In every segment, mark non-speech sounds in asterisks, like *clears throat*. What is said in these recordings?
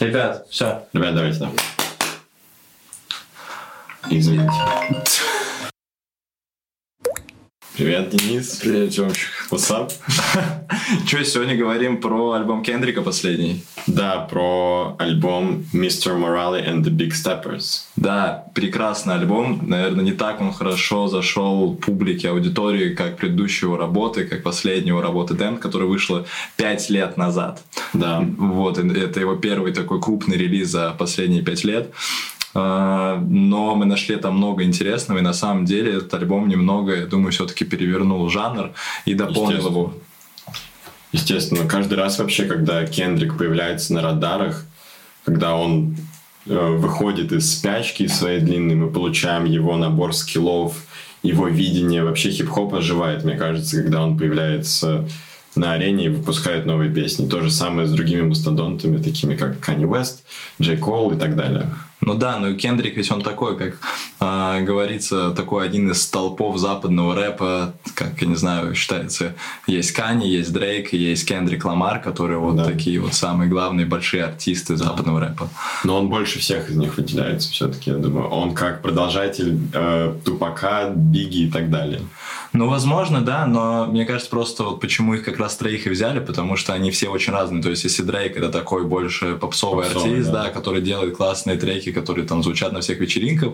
Ребят, все. Ребят, давайте, да. Извините. Привет, Денис. Привет, Тёмчик. What's up? *laughs* Че, сегодня говорим про альбом Кендрика последний? Да, про альбом Mr. Morale and the Big Steppers. Да, прекрасный альбом. Наверное, не так он хорошо зашел публике, аудитории, как предыдущие его работы, как последняя его работа Дэн, которая вышла пять лет назад. Да. Вот, это его первый такой крупный релиз за последние пять лет. А, но мы нашли там много интересного, и на самом деле этот альбом немного, я думаю, все-таки перевернул жанр и дополнил его. Естественно, каждый раз вообще, когда Кендрик появляется на радарах, когда он э, выходит из спячки своей длинной, мы получаем его набор скиллов, его видение вообще хип-хоп оживает, мне кажется, когда он появляется на арене и выпускает новые песни. То же самое с другими мастодонтами, такими как Kanye West, Джей Кол и так далее. Ну да, ну Кендрик ведь он такой, как э, говорится, такой один из столпов западного рэпа, как, я не знаю, считается, есть Кани, есть Дрейк, есть Кендрик Ламар, которые вот да. такие вот самые главные большие артисты да. западного рэпа. Но он больше всех из них выделяется все-таки, я думаю. Он как продолжатель э, Тупака, Биги и так далее. Ну, возможно, да, но мне кажется, просто вот почему их как раз троих и взяли, потому что они все очень разные. То есть, если Дрейк это такой больше попсовый, попсовый артист, да. да, который делает классные треки, которые там звучат на всех вечеринках,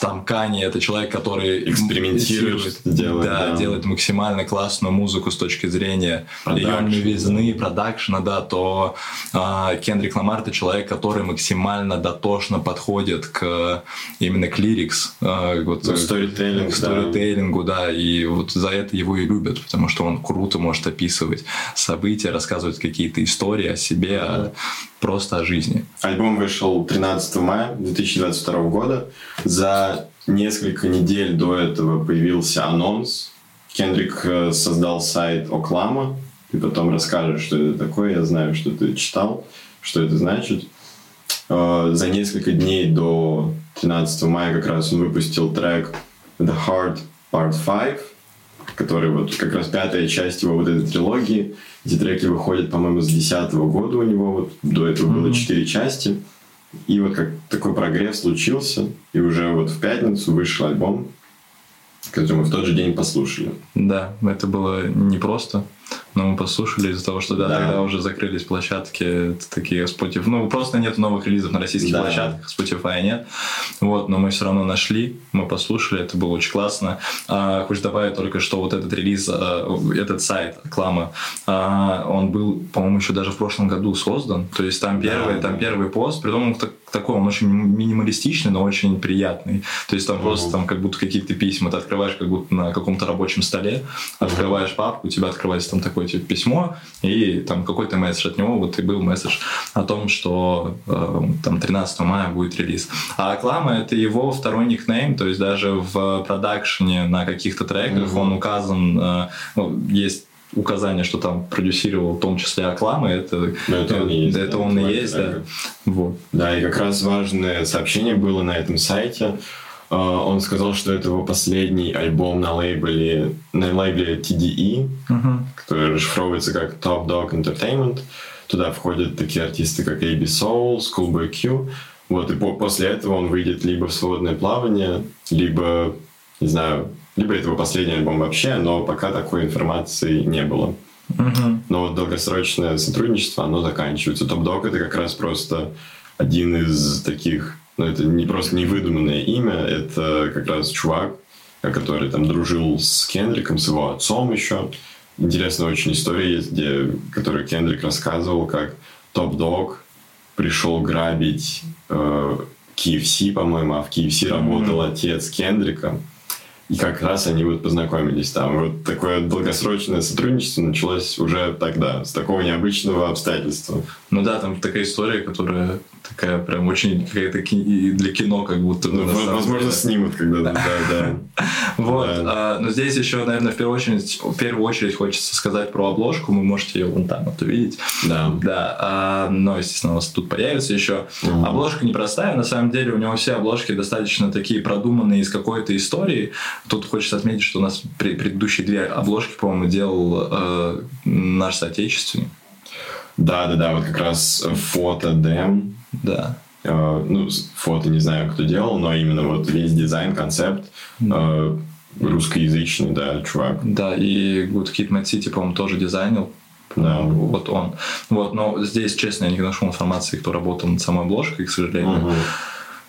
там Кани это человек, который экспериментирует, делает, да, да, делает максимально классную музыку с точки зрения ее новизны, продакшена, да, то э, Кендрик Ламар это человек, который максимально дотошно подходит к именно к лирикс, э, вот, ну, сторителлинг, сторителлингу, да. да, и вот за это его и любят, потому что он круто может описывать события, рассказывать какие-то истории о себе, да. о, просто о жизни. Альбом вышел 13 мая 2022 года. За несколько недель до этого появился анонс. Кендрик э, создал сайт Оклама. Ты потом расскажешь, что это такое. Я знаю, что ты читал, что это значит. Э, за несколько дней до 13 мая как раз он выпустил трек The Heart Part 5, который вот как раз пятая часть его вот этой трилогии. Эти треки выходят, по-моему, с 2010 года у него. Вот до этого mm-hmm. было четыре части. И вот как такой прогресс случился, и уже вот в пятницу вышел альбом, который мы в тот же день послушали. Да, это было непросто. Но мы послушали из-за того, что да, да. тогда уже закрылись площадки такие Spotify. Ну, просто нет новых релизов на российских да. площадках, Spotify нет. Вот, но мы все равно нашли, мы послушали, это было очень классно. А, хочешь добавить только, что вот этот релиз, а, этот сайт Клама, а, он был, по-моему, еще даже в прошлом году создан. То есть там первый, да, там первый пост, придумал так, такой, он очень минималистичный, но очень приятный. То есть там угу. просто там как будто какие-то письма ты открываешь как будто на каком-то рабочем столе, открываешь папку, у тебя открывается там такое типа, письмо, и там какой-то месседж от него, вот и был месседж о том, что э, там 13 мая будет релиз. А Аклама — это его второй никнейм, то есть даже в продакшене на каких-то треках mm-hmm. он указан, э, ну, есть указание, что там продюсировал в том числе Акламы, это, Но это он и есть. Это да, он и есть, да. Вот. Да, и как раз важное сообщение было на этом сайте. А, он сказал, что это его последний альбом на лейбле, на лейбле TDE, uh-huh. который расшифровывается как Top Dog Entertainment. Туда входят такие артисты, как AB Soul, Schoolboy Q. Вот, и по- после этого он выйдет либо в свободное плавание, либо, не знаю, либо это его последний альбом вообще, но пока такой информации не было. Uh-huh. Но вот долгосрочное сотрудничество, оно заканчивается. Top Dog это как раз просто один из таких но это не просто невыдуманное имя, это как раз чувак, который там дружил с Кендриком, с его отцом еще. Интересная очень история есть, где, которую Кендрик рассказывал, как Топ Дог пришел грабить э, KFC, по-моему, а в KFC работал mm-hmm. отец Кендрика. И как раз они вот познакомились там. Вот такое долгосрочное сотрудничество началось уже тогда, с такого необычного обстоятельства. Ну да, там такая история, которая такая прям очень какая-то для кино как будто. Ну, возможно, деле. снимут когда-то, да, *laughs* да. Вот. А, но здесь еще, наверное, в первую очередь, в первую очередь хочется сказать про обложку. Вы можете ее вон там вот увидеть. Да. Да. А, но, естественно, у нас тут появится еще. Обложка непростая. На самом деле у него все обложки достаточно такие продуманные из какой-то истории. Тут хочется отметить, что у нас предыдущие две обложки, по-моему, делал э, наш соотечественник. Да-да-да, вот как раз фото Дэм. Да. Э, ну, фото не знаю, кто делал, но именно вот весь дизайн, концепт э, русскоязычный, да, чувак. Да, и Good Kid Mad City, по-моему, тоже дизайнил. Да. Вот он. Вот, но здесь, честно, я не нашел информации, кто работал над самой обложкой, к сожалению. Мгм.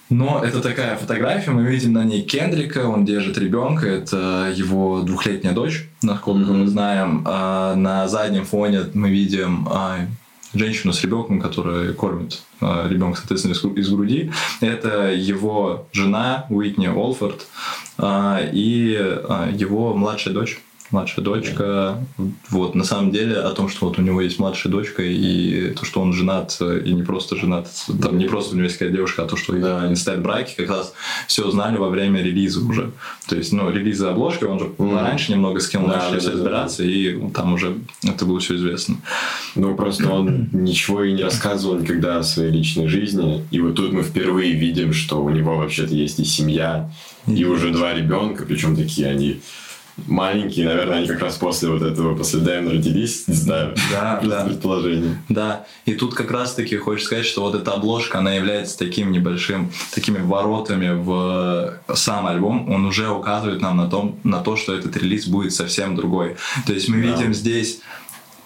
Но это такая фотография, мы видим на ней Кендрика, он держит ребенка, это его двухлетняя дочь, насколько мы знаем. А на заднем фоне мы видим а, женщину с ребенком, которая кормит а, ребенка, соответственно, из, из груди. Это его жена Уитни Олфорд а, и а, его младшая дочь. Младшая дочка. Вот, на самом деле, о том, что вот у него есть младшая дочка, и то, что он женат, и не просто женат, там не просто у него есть какая девушка, а то, что Да. они стоят в браке, как раз все узнали во время релиза уже. То есть, ну, релиза обложки, он же Мгм. раньше немного с кем Да, начали да, все да, да. разбираться, и там уже это было все известно. Ну, просто он *clears throat* ничего и не рассказывал никогда о своей личной жизни. И вот тут мы впервые видим, что у него вообще-то есть и семья, и уже два ребенка, причем такие они маленькие, наверное, они как раз после вот этого, после Дэм родились, не знаю, Да, да. *laughs* предположение. Да, и тут как раз-таки хочешь сказать, что вот эта обложка, она является таким небольшим, такими воротами в сам альбом, он уже указывает нам на, том, на то, что этот релиз будет совсем другой. То есть мы Да. видим здесь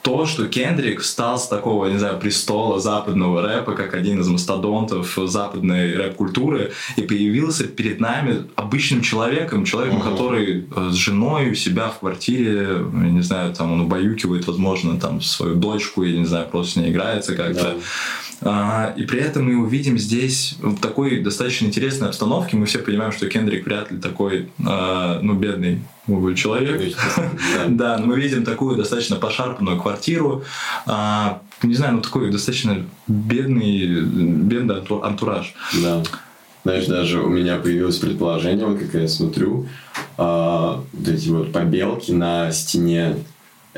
то, что Кендрик встал с такого, не знаю, престола западного рэпа, как один из мастодонтов западной рэп-культуры, и появился перед нами обычным человеком, человеком, Мгм. который э, с женой у себя в квартире, я не знаю, там он убаюкивает, возможно, там свою дочку, я не знаю, просто с ней играется как-то. Да. А, и при этом мы увидим здесь в такой достаточно интересной обстановке. Мы все понимаем, что Кендрик вряд ли такой, а, ну, бедный увы, человек. Да. *laughs* Мы видим такую достаточно пошарпанную квартиру, а, не знаю, ну такой достаточно бедный, бедный анту- антураж. Да. Знаешь, даже у меня появилось предположение, вот как я смотрю, вот эти вот побелки на стене,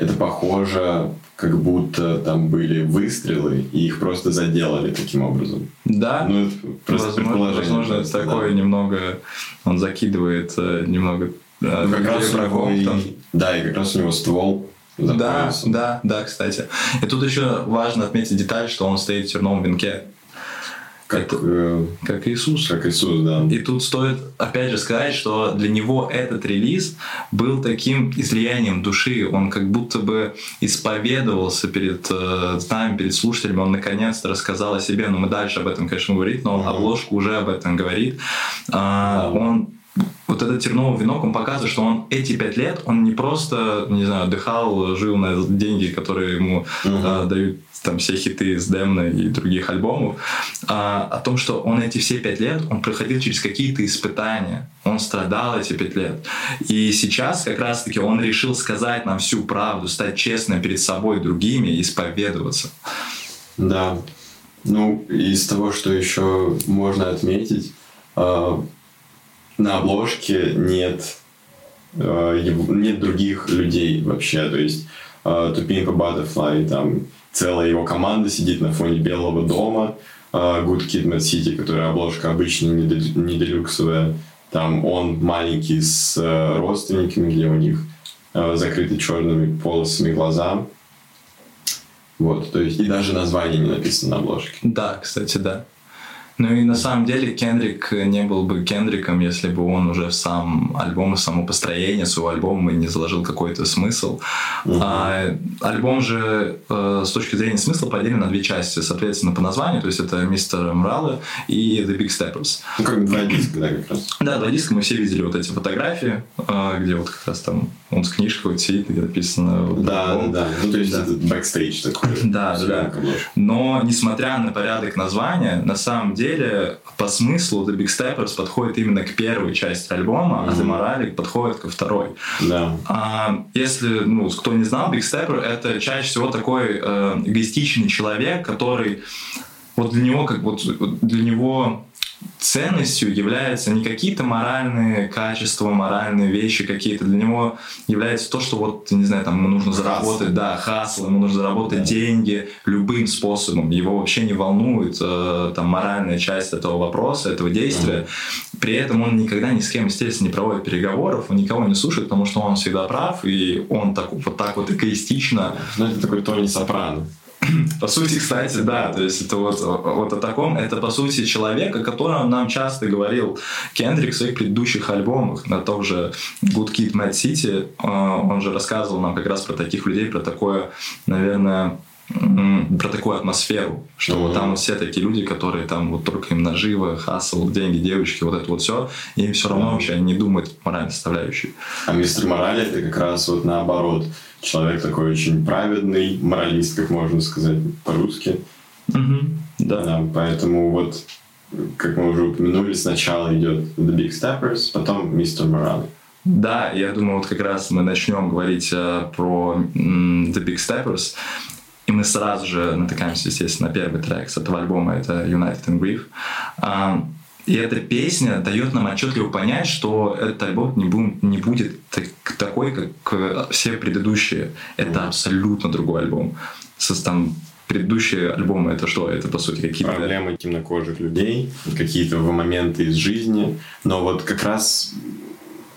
это похоже, как будто там были выстрелы, и их просто заделали таким образом. Да, Ну, это просто возможно, предположение. возможно, просто, да. такое немного, он закидывает э, немного э, Ну, как раз врагов и- там. Да, и как раз у него ствол Да, да, да, кстати. И тут еще важно отметить деталь, что он стоит в терновом венке, Как, э, как Иисус. как Иисус, да. И тут стоит опять же сказать, что для него этот релиз был таким излиянием души. Он как будто бы исповедовался перед э, нами, перед слушателями. Он наконец-то рассказал о себе. Но мы дальше об этом, конечно, говорить, но Мгм. обложка уже об этом говорит. А, Да. Он вот этот терновый венок, он показывает, что он эти пять лет, он не просто, не знаю, отдыхал, жил на деньги, которые ему Мгм. а, дают там все хиты из Демна и других альбомов, а, о том, что он эти все пять лет, он проходил через какие-то испытания, он страдал эти пять лет. И сейчас как раз-таки он решил сказать нам всю правду, стать честным перед собой и другими, и исповедоваться. Да. Ну, из того, что еще можно отметить, э, на обложке нет, э, нет других людей вообще. То есть э, Тупинка Butterfly, там целая его команда сидит на фоне Белого дома, э, Good Kid Mad City, которая обложка обычная, не не делюксовая. Там он маленький с родственниками, где у них закрыты черными полосами глаза. Вот, то есть и даже название не написано на обложке. Да, кстати, да. Ну и на самом деле Кендрик не был бы Кендриком, если бы он уже в сам альбом, в само построение своего альбома не заложил какой-то смысл. Мгм. А, альбом же э, с точки зрения смысла поделен на две части, соответственно, по названию, то есть это Mr. Morale и The Big Steppers. Ну, как два диска, да, как раз. Да, два диска, мы все видели вот эти фотографии, э, где вот как раз там он с книжкой вот сидит, где написано... вот Да, да, да. Ну, то есть Да. это бэкстейдж такой. *laughs* Да, да. обложка. Но, несмотря на порядок названия, на самом деле по смыслу The Big Steppers подходит именно к первой части альбома, а The. Moralic подходит ко второй. Да. А если, ну, кто не знал, Big Stepper — это чаще всего такой э, эгоистичный человек, который вот для него, как вот для него ценностью являются не какие-то моральные качества, моральные вещи какие-то. Для него является то, что вот, не знаю, там ему нужно заработать, да, хасл, ему нужно заработать Да. деньги любым способом. Его вообще не волнует э, там моральная часть этого вопроса, этого действия. При этом он никогда ни с кем, естественно, не проводит переговоров, он никого не слушает, потому что он всегда прав, и он так, вот так вот эгоистично Ну, это такой Тони Сопрано. *clears throat* по сути, кстати, да, то есть это вот, вот о таком, это по сути человек, о котором нам часто говорил Кендрик в своих предыдущих альбомах, на том же Good Kid, Mad City, он же рассказывал нам как раз про таких людей, про такое, наверное, про такую атмосферу, что mm-hmm. вот там все такие люди, которые там вот только им наживо, хасл, деньги, девочки, вот это вот все, им все равно mm-hmm. вообще не думают моральной составляющей. А мистер Мораль это как раз вот наоборот. Человек такой очень праведный, моралист, как можно сказать по-русски. Mm-hmm. Да. да. Поэтому вот, как мы уже упомянули, сначала идет The Big Steppers, потом мистер Мораль. Да, я думаю, вот как раз мы начнем говорить э, про The Big Steppers. И мы сразу же натыкаемся, естественно, на первый трек с этого альбома, это United in Grief. А, и эта песня дает нам отчетливо понять, что этот альбом не, будет, не будет такой, как все предыдущие. Это абсолютно другой альбом. Со, там, предыдущие альбомы это что? Это по сути какие-то... Проблемы темнокожих людей, какие-то моменты из жизни. Но вот как раз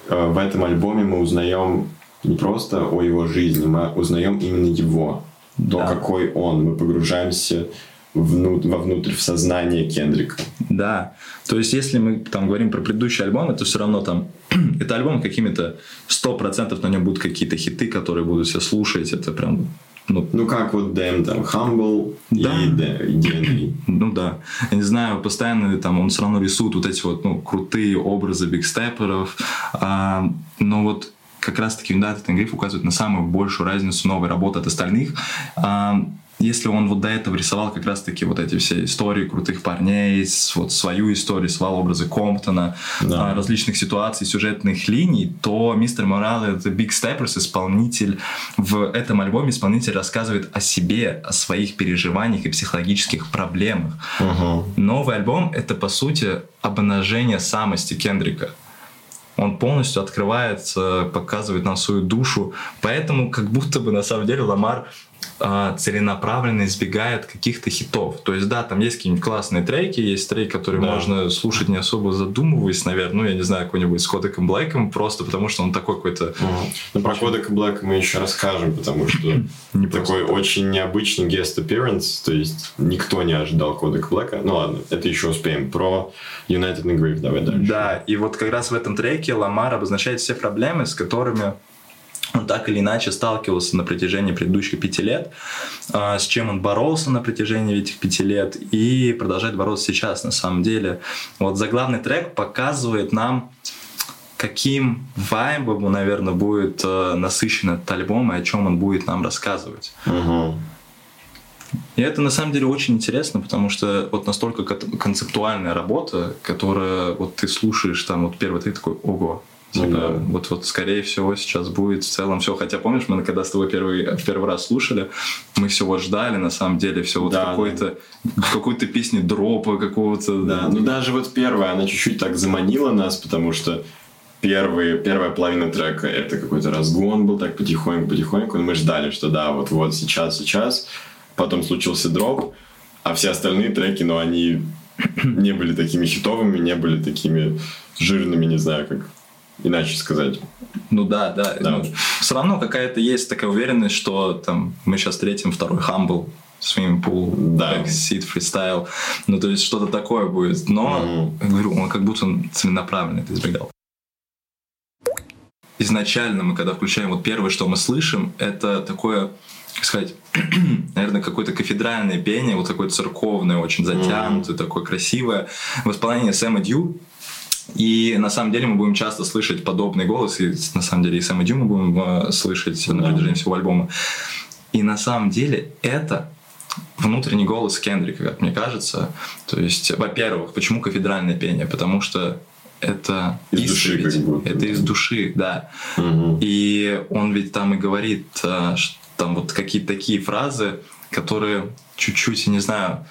э, в этом альбоме мы узнаем не просто о его жизни, мы узнаем именно его то, да. какой он. Мы погружаемся внутрь, вовнутрь в сознание Кендрика. Да. То есть, если мы там говорим про предыдущий альбом, это все равно там *clears throat* это альбом какими-то сто процентов на нем будут какие-то хиты, которые будут все слушать. Это прям ну, ну как вот Дэм там Humble да. и, DNA. *clears throat* Ну да. Я не знаю, постоянно там он все равно рисует вот эти вот ну, крутые образы бигстепперов. А, но вот как раз-таки United Griff указывает на самую большую разницу новой работы от остальных. А, если он вот до этого рисовал как раз-таки вот эти все истории крутых парней, вот свою историю, рисовал образы Комптона, да. А, различных ситуаций, сюжетных линий, то Мистер Морал это Big Steppers, исполнитель. В этом альбоме исполнитель рассказывает о себе, о своих переживаниях и психологических проблемах. Угу. Новый альбом — это, по сути, обнажение самости Кендрика он полностью открывается, показывает нам свою душу. Поэтому как будто бы на самом деле Ламар а, целенаправленно избегает каких-то хитов. То есть, да, там есть какие-нибудь классные треки, есть треки, которые да. можно слушать не особо задумываясь, наверное, ну, я не знаю, какой-нибудь с Кодеком Блэком, просто потому что он такой какой-то... Ну, про Кодека Блэка мы еще расскажем, потому что *laughs* не такой очень необычный guest appearance, то есть никто не ожидал Кодека Блэка. Ну ладно, это еще успеем. Про United and Grief давай дальше. Да, и вот как раз в этом треке Ламар обозначает все проблемы, с которыми он так или иначе сталкивался на протяжении предыдущих пяти лет, а, с чем он боролся на протяжении этих пяти лет и продолжает бороться сейчас на самом деле. Вот заглавный трек показывает нам, каким вайбом, наверное, будет э, насыщен этот альбом и о чем он будет нам рассказывать. Угу. И это на самом деле очень интересно, потому что вот настолько концептуальная работа, которая вот ты слушаешь там вот первый трек такой, ого, ну, да. вот, вот, скорее всего, сейчас будет в целом все. Хотя, помнишь, мы когда с тобой первый, в первый раз слушали, мы все вот ждали, на самом деле, все вот да, какой-то, да. какой-то песни дропа какого-то. Да, ну даже вот первая, она чуть-чуть так заманила нас, потому что первый, первая половина трека это какой-то разгон был так потихоньку, потихоньку. И мы ждали, что да, вот-вот сейчас, сейчас. Потом случился дроп, а все остальные треки, ну, они не были такими хитовыми, не были такими жирными, не знаю, как иначе сказать. Ну да, да. да. Ну, все равно какая-то есть такая уверенность, что там мы сейчас встретим второй Swimming Pool, да. Seed Freestyle. Ну, то есть что-то такое будет. Но, mm-hmm. говорю, он как будто целенаправленно это избегал. Изначально мы, когда включаем вот первое, что мы слышим, это такое, как сказать, *clears throat* наверное, какое-то кафедральное пение, вот такое церковное, очень затянутое, mm-hmm. такое красивое. В исполнении Сэма Дью, и на самом деле мы будем часто слышать подобный голос, и на самом деле и Сэм и Дю мы будем э, слышать на протяжении всего альбома. И на самом деле это внутренний голос Кендрика, как мне кажется. То есть, во-первых, почему кафедральное пение? Потому что это из исповедь, души, как будто. это из души, да. Угу. И он ведь там и говорит, э, что там вот какие-то такие фразы, которые чуть-чуть, не знаю,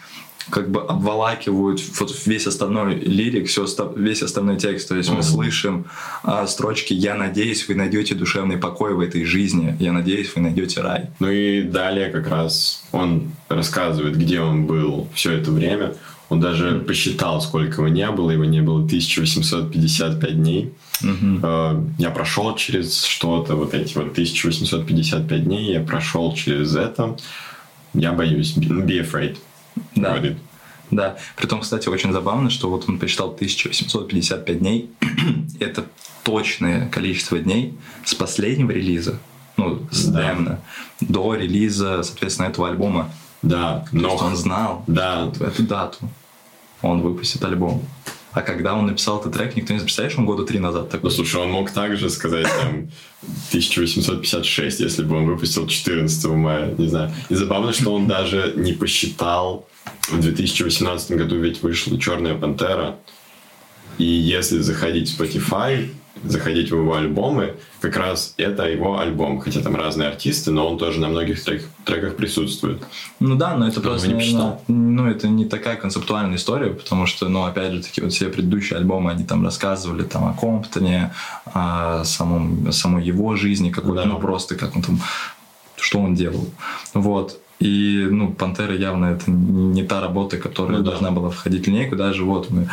как бы обволакивают вот весь остальной лирик, все, весь остальной текст. То есть mm-hmm. мы слышим а, строчки «Я надеюсь, вы найдете душевный покой в этой жизни. Я надеюсь, вы найдете рай». Ну и далее как раз он рассказывает, где он был все это время. Он даже mm-hmm. посчитал, сколько его не было. Его не было 1855 дней. Mm-hmm. Я прошел через что-то, вот эти вот 1855 дней, я прошел через это. я боюсь, be afraid. Да. Говорит. Да. Притом, кстати, очень забавно, что вот он посчитал 1855 дней. *clears throat* Это точное количество дней с последнего релиза, ну, с да. демна, до релиза, соответственно, этого альбома. Да, но... То есть он знал да. эту дату. Он выпустит альбом. А когда он написал этот трек, никто не представляешь, он года три назад такой. Ну, слушай, он мог также сказать там 1856, если бы он выпустил 14 мая, не знаю. И забавно, что он даже не посчитал, в 2018 году ведь вышла «Черная пантера», и если заходить в Spotify, заходить в его альбомы, как раз это его альбом. Хотя там разные артисты, но он тоже на многих трек, треках присутствует. Ну да, но это Кто просто, не наверное, ну это не такая концептуальная история, потому что, ну опять же, такие вот все предыдущие альбомы, они там рассказывали там о Комптоне, о самом, о самой его жизни, какой-то, да. ну просто как он там, что он делал. Вот. И, ну, Пантера явно это не та работа, которая ну, должна да. была входить в линейку. Даже вот мы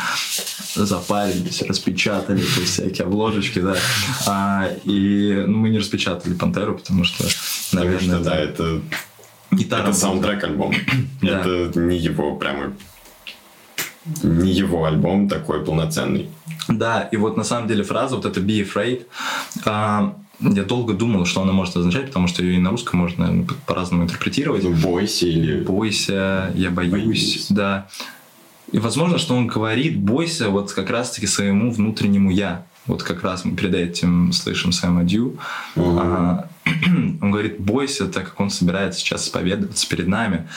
запарились, распечатали всякие обложечки, да. А, и ну, мы не распечатали Пантеру, потому что, наверное, потому что, да, это не та это саундтрек альбом. *clears throat* Это не его прямо не его альбом такой полноценный. Да, и вот на самом деле фраза вот это be afraid, а, я долго думал, что она может означать, потому что ее и на русском можно наверное, по-разному интерпретировать. Ну, бойся или... Бойся, я боюсь, боюсь. да. И возможно, что он говорит, бойся вот как раз-таки своему внутреннему «я». Вот как раз мы перед этим слышим Сэма Дью. Uh-huh. А, *clears throat* он говорит, бойся, так как он собирается сейчас исповедоваться перед нами.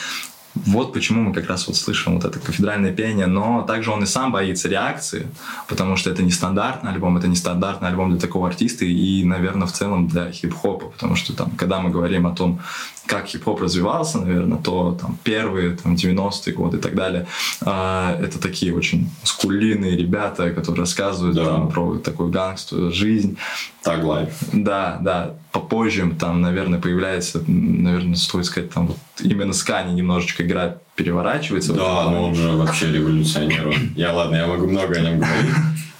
Вот почему мы как раз вот слышим вот это кафедральное пение, но также он и сам боится реакции, потому что это не стандартный альбом, это не стандартный альбом для такого артиста и, наверное, в целом для хип-хопа, потому что там, когда мы говорим о том, как хип-хоп развивался, наверное, то там первые там, 90-е годы и так далее, э, это такие очень скулиные ребята, которые рассказывают да. там, про такую гангстую жизнь. Так лайф. Да, да. Попозже там, наверное, появляется, наверное, стоит сказать, там вот именно с Кани немножечко игра переворачивается. Да, но он же вообще революционер. Я, ладно, я могу много о нем говорить.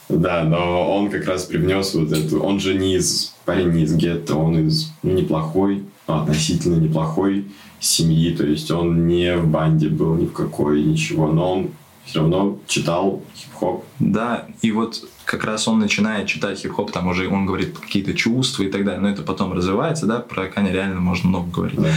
Да, но он как раз привнес вот эту... Он же не из... Парень не из гетто, он из ну, неплохой относительно неплохой семьи, то есть он не в банде был ни в какой, ничего, но он все равно читал хип-хоп. Да, и вот как раз он начинает читать хип-хоп, там уже он говорит какие-то чувства и так далее, но это потом развивается, да, про Кани реально можно много говорить. Да.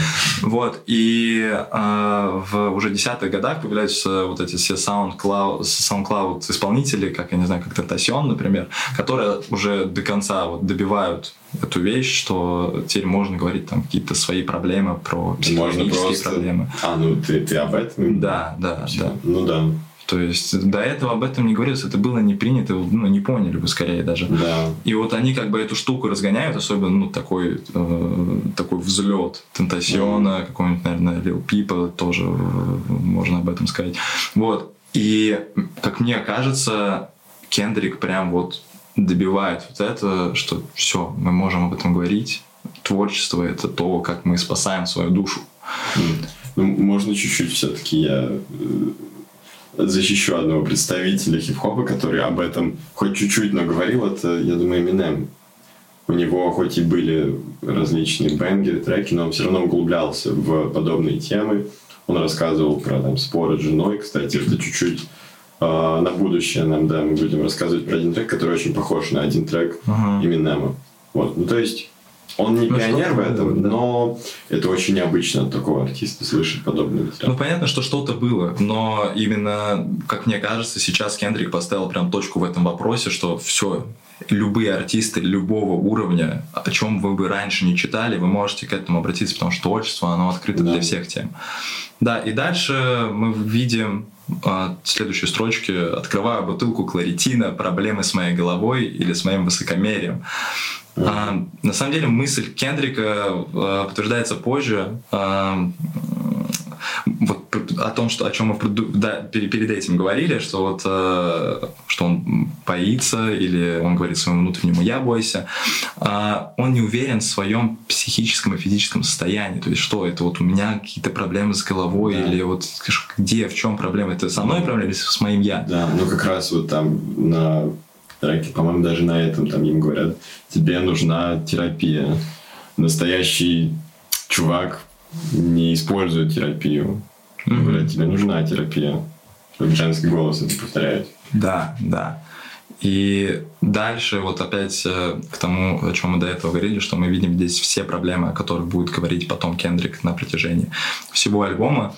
Вот, и э, в уже десятых годах появляются вот эти все SoundCloud, SoundCloud исполнители, как, я не знаю, как Тентасион, например, которые уже до конца вот добивают эту вещь, что теперь можно говорить там какие-то свои проблемы про психологические просто... проблемы. А, ну ты, ты об этом? Да, да, да. Ну да. То есть до этого об этом не говорилось, это было не принято, ну, не поняли бы скорее даже. Да. И вот они как бы эту штуку разгоняют, особенно ну, такой, э, такой взлет Тентасиона, mm. какой-нибудь, наверное, Lil Peep тоже э, можно об этом сказать. Вот. И, как мне кажется, Кендрик прям вот добивает вот это, что все, мы можем об этом говорить. Творчество — это то, как мы спасаем свою душу. Ну, можно чуть-чуть все-таки я э, защищу одного представителя хип-хопа, который об этом хоть чуть-чуть, но говорил, это, я думаю, Eminem. У него хоть и были различные бенгеры, треки, но он все равно углублялся в подобные темы. Он рассказывал про там, споры с женой, кстати, это чуть-чуть э, на будущее нам, да, мы будем рассказывать про один трек, который очень похож на один трек uh-huh. Eminem. Вот, ну то есть он не ну, пионер в этом, да. но это очень необычно от такого артиста слышать подобный материал. Ну, понятно, что что-то было, но именно, как мне кажется, сейчас Кендрик поставил прям точку в этом вопросе, что все, любые артисты любого уровня, о чем вы бы раньше не читали, вы можете к этому обратиться, потому что творчество, оно открыто да. для всех тем. Да, и дальше мы видим а, следующей строчки «Открываю бутылку кларитина, проблемы с моей головой или с моим высокомерием». А, на самом деле мысль Кендрика а, подтверждается позже. А, вот о том, что, о чем мы да, перед этим говорили, что вот э, что он боится или он говорит своему внутреннему «я бойся», э, он не уверен в своем психическом и физическом состоянии. То есть что это вот у меня какие-то проблемы с головой да. или вот где, в чем проблема? Это со мной проблема или с моим «я»? Да, ну как раз вот там на треке, по-моему, даже на этом там им говорят, тебе нужна терапия. Настоящий чувак не используют терапию. Mm-hmm. Говорят, тебе нужна терапия. Чтобы женский голос это повторяет. Да, да. И дальше вот опять э, к тому, о чем мы до этого говорили, что мы видим здесь все проблемы, о которых будет говорить потом Кендрик на протяжении всего альбома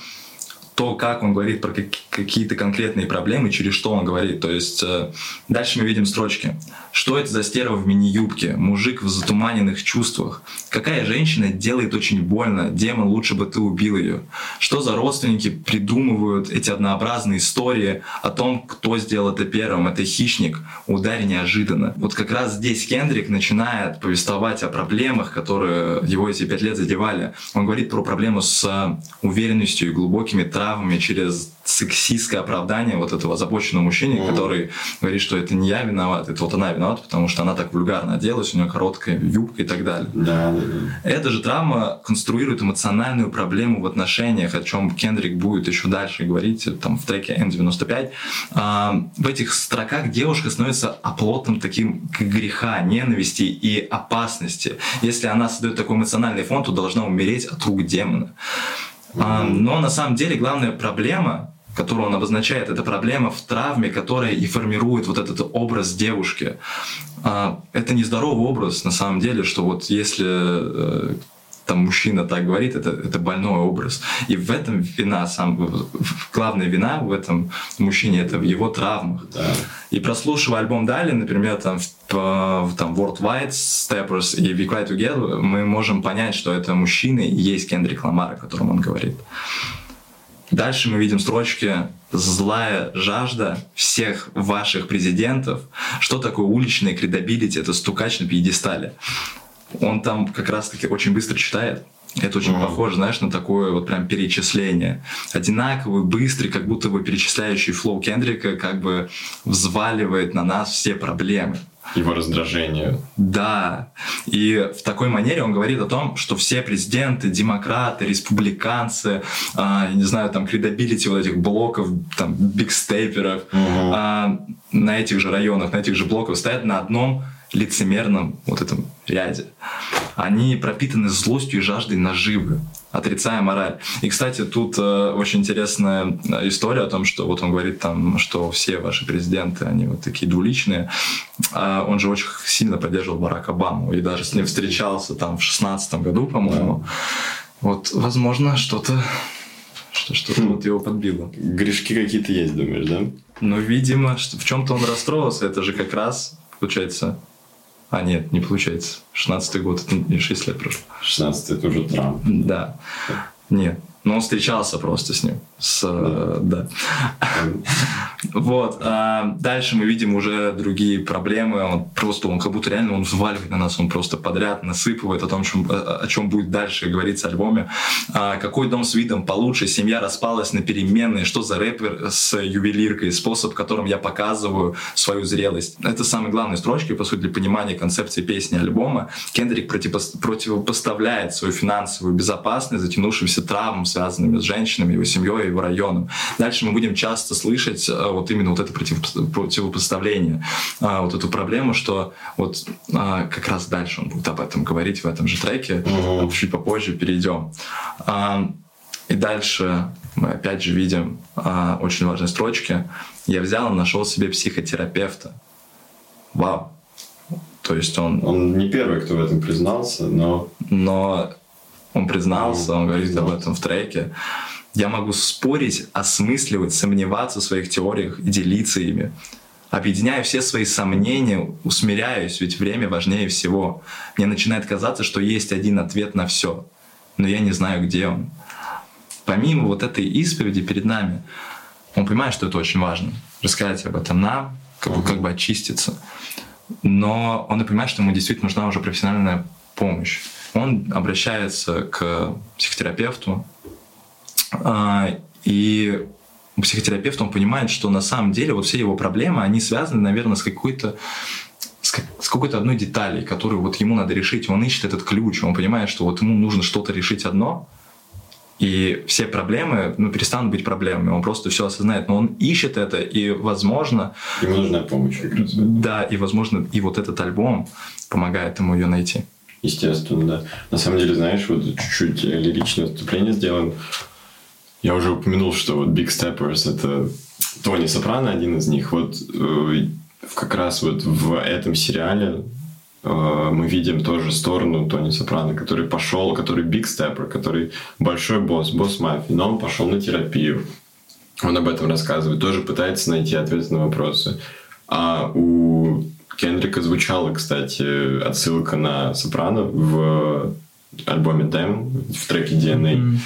то, как он говорит про какие-то конкретные проблемы, через что он говорит. То есть э, дальше мы видим строчки. Что это за стерва в мини-юбке? Мужик в затуманенных чувствах. Какая женщина делает очень больно? Демон, лучше бы ты убил ее. Что за родственники придумывают эти однообразные истории о том, кто сделал это первым? Это хищник. Ударь неожиданно. Вот как раз здесь Кендрик начинает повествовать о проблемах, которые его эти пять лет задевали. Он говорит про проблему с уверенностью и глубокими травмами травмами, через сексистское оправдание вот этого озабоченного мужчины, mm-hmm. который говорит, что это не я виноват, это вот она виновата, потому что она так вульгарно оделась, у нее короткая юбка и так далее. Да, да, да. Эта же травма конструирует эмоциональную проблему в отношениях, о чем Кендрик будет еще дальше говорить там в треке N95. А, в этих строках девушка становится оплотом таким греха, ненависти и опасности. Если она создает такой эмоциональный фон, то должна умереть от рук демона. А, но на самом деле главная проблема, которую он обозначает, это проблема в травме, которая и формирует вот этот образ девушки. А, это нездоровый образ на самом деле, что вот если э, там мужчина так говорит, это, это больной образ. И в этом вина, сам, главная вина в этом мужчине, это в его травмах. Да. И прослушивая альбом Дали, например, там, в, там World Wide Steppers и We Cry Together, мы можем понять, что это мужчина и есть Кендрик Ламар, о котором он говорит. Дальше мы видим строчки «Злая жажда всех ваших президентов». Что такое уличная credibility? Это стукач на пьедестале он там как раз-таки очень быстро читает. Это очень mm-hmm. похоже, знаешь, на такое вот прям перечисление. Одинаковый, быстрый, как будто бы перечисляющий flow Кендрика как бы взваливает на нас все проблемы. Его раздражение. Да. И в такой манере он говорит о том, что все президенты, демократы, республиканцы, э, не знаю, там, credibility вот этих блоков, там, big stepper ов, угу. э, на этих же районах, на этих же блоках стоят на одном лицемерном вот этом ряде. Они пропитаны злостью и жаждой наживы, отрицая мораль. И, кстати, тут э, очень интересная э, история о том, что вот он говорит там, что все ваши президенты, они вот такие двуличные. А он же очень сильно поддерживал Барака Обаму и даже с ним встречался там в шестнадцатом году, по-моему. Вот, возможно, что-то что что-то вот его подбило. Грешки какие-то есть, думаешь, да? Ну, видимо, что в чем-то он расстроился. Это же как раз, получается, а, нет, не получается. 16 год, это не 6 лет прошло. 16 это уже Трамп. Да. Нет. Но он встречался просто с ним. С, да. да. *laughs* Вот. А дальше мы видим уже другие проблемы. Он просто, он как будто реально он взваливает на нас, он просто подряд насыпывает о том, чем, о чем будет дальше говориться в альбоме. А, какой дом с видом получше, семья распалась на переменные, что за рэпер с ювелиркой, способ, которым я показываю свою зрелость. Это самые главные строчки, по сути, для понимания концепции песни альбома. Кендрик противопоставляет свою финансовую безопасность затянувшимся травмам, связанными с женщинами, его семьей, его районом. Дальше мы будем часто слышать э, вот именно вот это противопоставление, э, вот эту проблему, что вот э, как раз дальше он будет об этом говорить в этом же треке, mm-hmm. чуть попозже перейдем. И дальше мы опять же видим очень важные строчки. Я взял и нашел себе психотерапевта. Вау. То есть он... Он не первый, кто в этом признался, но... Но он признался, он говорит об этом в треке. Я могу спорить, осмысливать, сомневаться в своих теориях и делиться ими. Объединяя все свои сомнения, усмиряюсь, ведь время важнее всего. Мне начинает казаться, что есть один ответ на все, но я не знаю, где он. Помимо вот этой исповеди перед нами, он понимает, что это очень важно. Рассказать об этом нам, как бы, как бы очиститься. Но он и понимает, что ему действительно нужна уже профессиональная помощь он обращается к психотерапевту, а, и психотерапевт он понимает, что на самом деле вот все его проблемы, они связаны, наверное, с какой-то с какой-то одной деталью, которую вот ему надо решить. Он ищет этот ключ, он понимает, что вот ему нужно что-то решить одно, и все проблемы ну, перестанут быть проблемами. Он просто все осознает. Но он ищет это, и, возможно... Ему нужна помощь. Да, и, возможно, и вот этот альбом помогает ему ее найти. Естественно, да. На самом деле, знаешь, вот чуть-чуть лиричное отступление сделаем. Я уже упомянул, что вот Big Steppers — это Тони Сопрано, один из них. Вот э, как раз вот в этом сериале э, мы видим тоже сторону Тони Сопрано, который пошел, который Big Stepper, который большой босс, босс мафии, но он пошел на терапию. Он об этом рассказывает, тоже пытается найти ответы на вопросы. А у Кендрика звучала, кстати, отсылка на Сопрано в альбоме Damn, в треке DNA. Mm-hmm.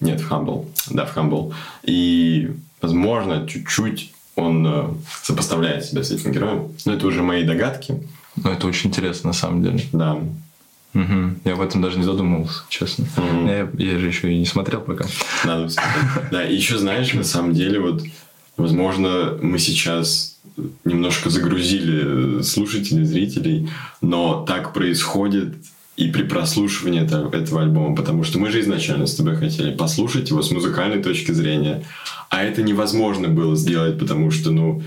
Нет, в Humble. Да, в Humble. И, возможно, чуть-чуть он э, сопоставляет себя с этим героем. Но это уже мои догадки. Но это очень интересно, на самом деле. Да. Угу. Я об этом даже не задумывался, честно. Угу. Я, я же еще и не смотрел пока. Надо посмотреть. Да, и еще, знаешь, на самом деле, вот, возможно, мы сейчас немножко загрузили слушателей, зрителей, но так происходит и при прослушивании этого, этого альбома, потому что мы же изначально с тобой хотели послушать его с музыкальной точки зрения, а это невозможно было сделать, потому что, ну,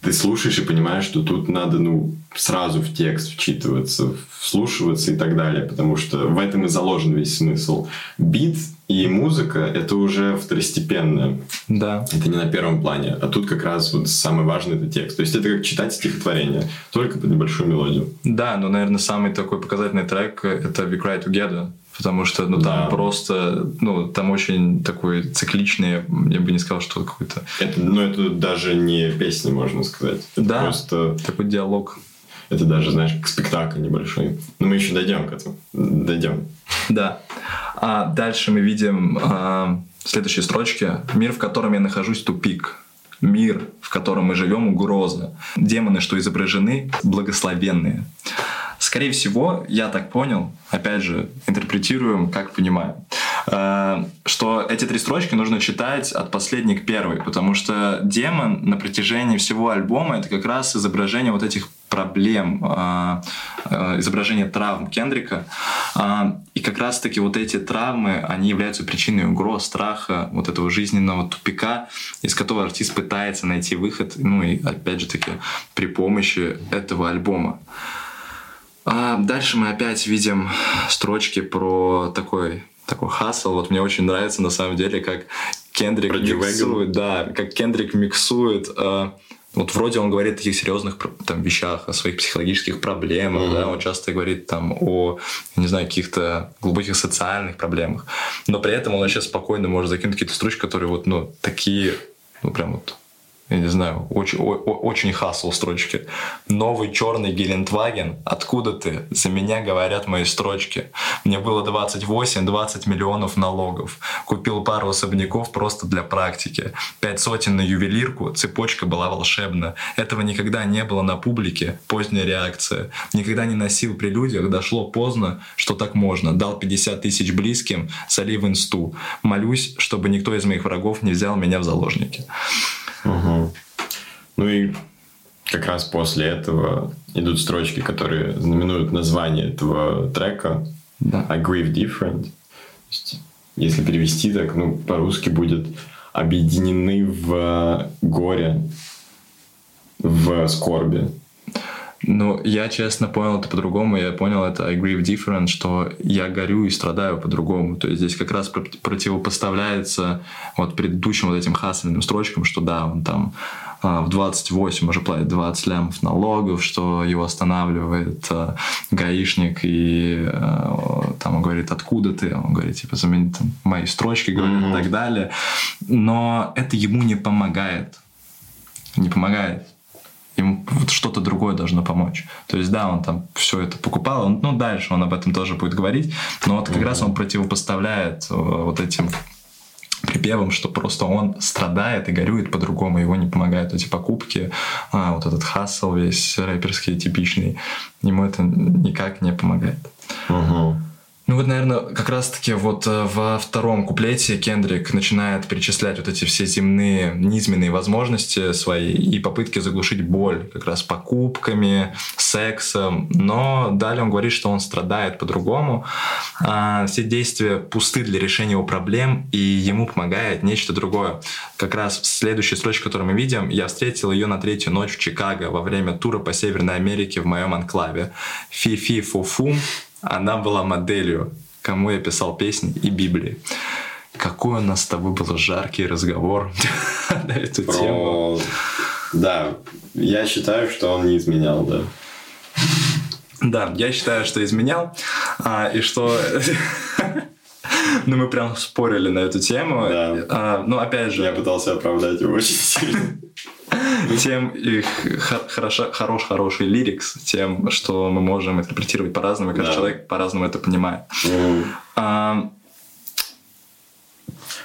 ты слушаешь и понимаешь, что тут надо, ну, сразу в текст вчитываться, вслушиваться и так далее, потому что в этом и заложен весь смысл. Бит и музыка — это уже второстепенно. Да. Это не на первом плане. А тут как раз вот самый важный — это текст. То есть это как читать стихотворение, только под небольшую мелодию. Да, но, наверное, самый такой показательный трек — это «We Cry Together», потому что ну там да. просто ну там очень такой цикличный я бы не сказал что какой-то это ну это даже не песня можно сказать это да просто такой диалог это даже знаешь спектакль небольшой но мы еще дойдем к этому дойдем да а дальше мы видим а, следующие строчки мир в котором я нахожусь тупик мир, в котором мы живем, угроза. Демоны, что изображены, благословенные. Скорее всего, я так понял, опять же, интерпретируем, как понимаем, что эти три строчки нужно читать от последней к первой, потому что демон на протяжении всего альбома это как раз изображение вот этих проблем, э, э, изображение травм Кендрика. И как раз-таки вот эти травмы, они являются причиной угроз, страха, вот этого жизненного тупика, из которого артист пытается найти выход, ну и опять же таки при помощи этого альбома. Дальше мы опять видим строчки про такой такой хасл. Вот мне очень нравится на самом деле, как Кендрик миксует, да, как Кендрик миксует. Э, вот вроде он говорит о таких серьезных там, вещах, о своих психологических проблемах, mm-hmm. да, он часто говорит там о, не знаю, каких-то глубоких социальных проблемах, но при этом он вообще спокойно может закинуть какие-то строчки, которые вот, ну, такие, ну, прям вот я не знаю, очень, очень хасл строчки. Новый черный Гелендваген, откуда ты? За меня говорят мои строчки. Мне было 28-20 миллионов налогов. Купил пару особняков просто для практики. Пять сотен на ювелирку, цепочка была волшебна. Этого никогда не было на публике, поздняя реакция. Никогда не носил при людях, дошло поздно, что так можно. Дал 50 тысяч близким, солив инсту. Молюсь, чтобы никто из моих врагов не взял меня в заложники. Угу. Ну и как раз после этого идут строчки, которые знаменуют название этого трека. Да. I grieve different. Есть, если перевести так, ну, по-русски будет объединены в горе, в скорби. Ну, я честно понял это по-другому. Я понял это I grieve different, что я горю и страдаю по-другому. То есть здесь как раз противопоставляется вот предыдущим вот этим хасленным строчкам, что да, он там а, в 28 уже платит 20 лямов налогов, что его останавливает а, гаишник и а, там он говорит, откуда ты? Он говорит, типа, замени там мои строчки, говорит, mm-hmm. и так далее. Но это ему не помогает. Не помогает ему вот что-то другое должно помочь. То есть, да, он там все это покупал, он, ну, дальше он об этом тоже будет говорить, но вот как mm-hmm. раз он противопоставляет э, вот этим припевом, что просто он страдает и горюет по-другому, его не помогают эти покупки, а, вот этот хасл весь рэперский типичный, ему это никак не помогает. Угу. Ну вот, наверное, как раз-таки вот э, во втором куплете Кендрик начинает перечислять вот эти все земные, низменные возможности свои и попытки заглушить боль как раз покупками, сексом. Но далее он говорит, что он страдает по-другому. А все действия пусты для решения его проблем, и ему помогает нечто другое. Как раз следующая строчка, которую мы видим, я встретил ее на третью ночь в Чикаго во время тура по Северной Америке в моем анклаве. Фи-фи-фу-фум, Она была моделью, кому я писал песни и Библии. Какой у нас с тобой был жаркий разговор *laughs* на эту Про... тему. Да, я считаю, что он не изменял, да. Да, я считаю, что изменял, а, и что... *laughs* Ну, мы прям спорили на эту тему. Да. А, ну, опять же... Я пытался оправдать его очень сильно. *laughs* *laughs* Тем их хорошо, хорош, хороший лирикс, тем, что мы можем интерпретировать по-разному, и каждый да. человек по-разному это понимает. Mm. А,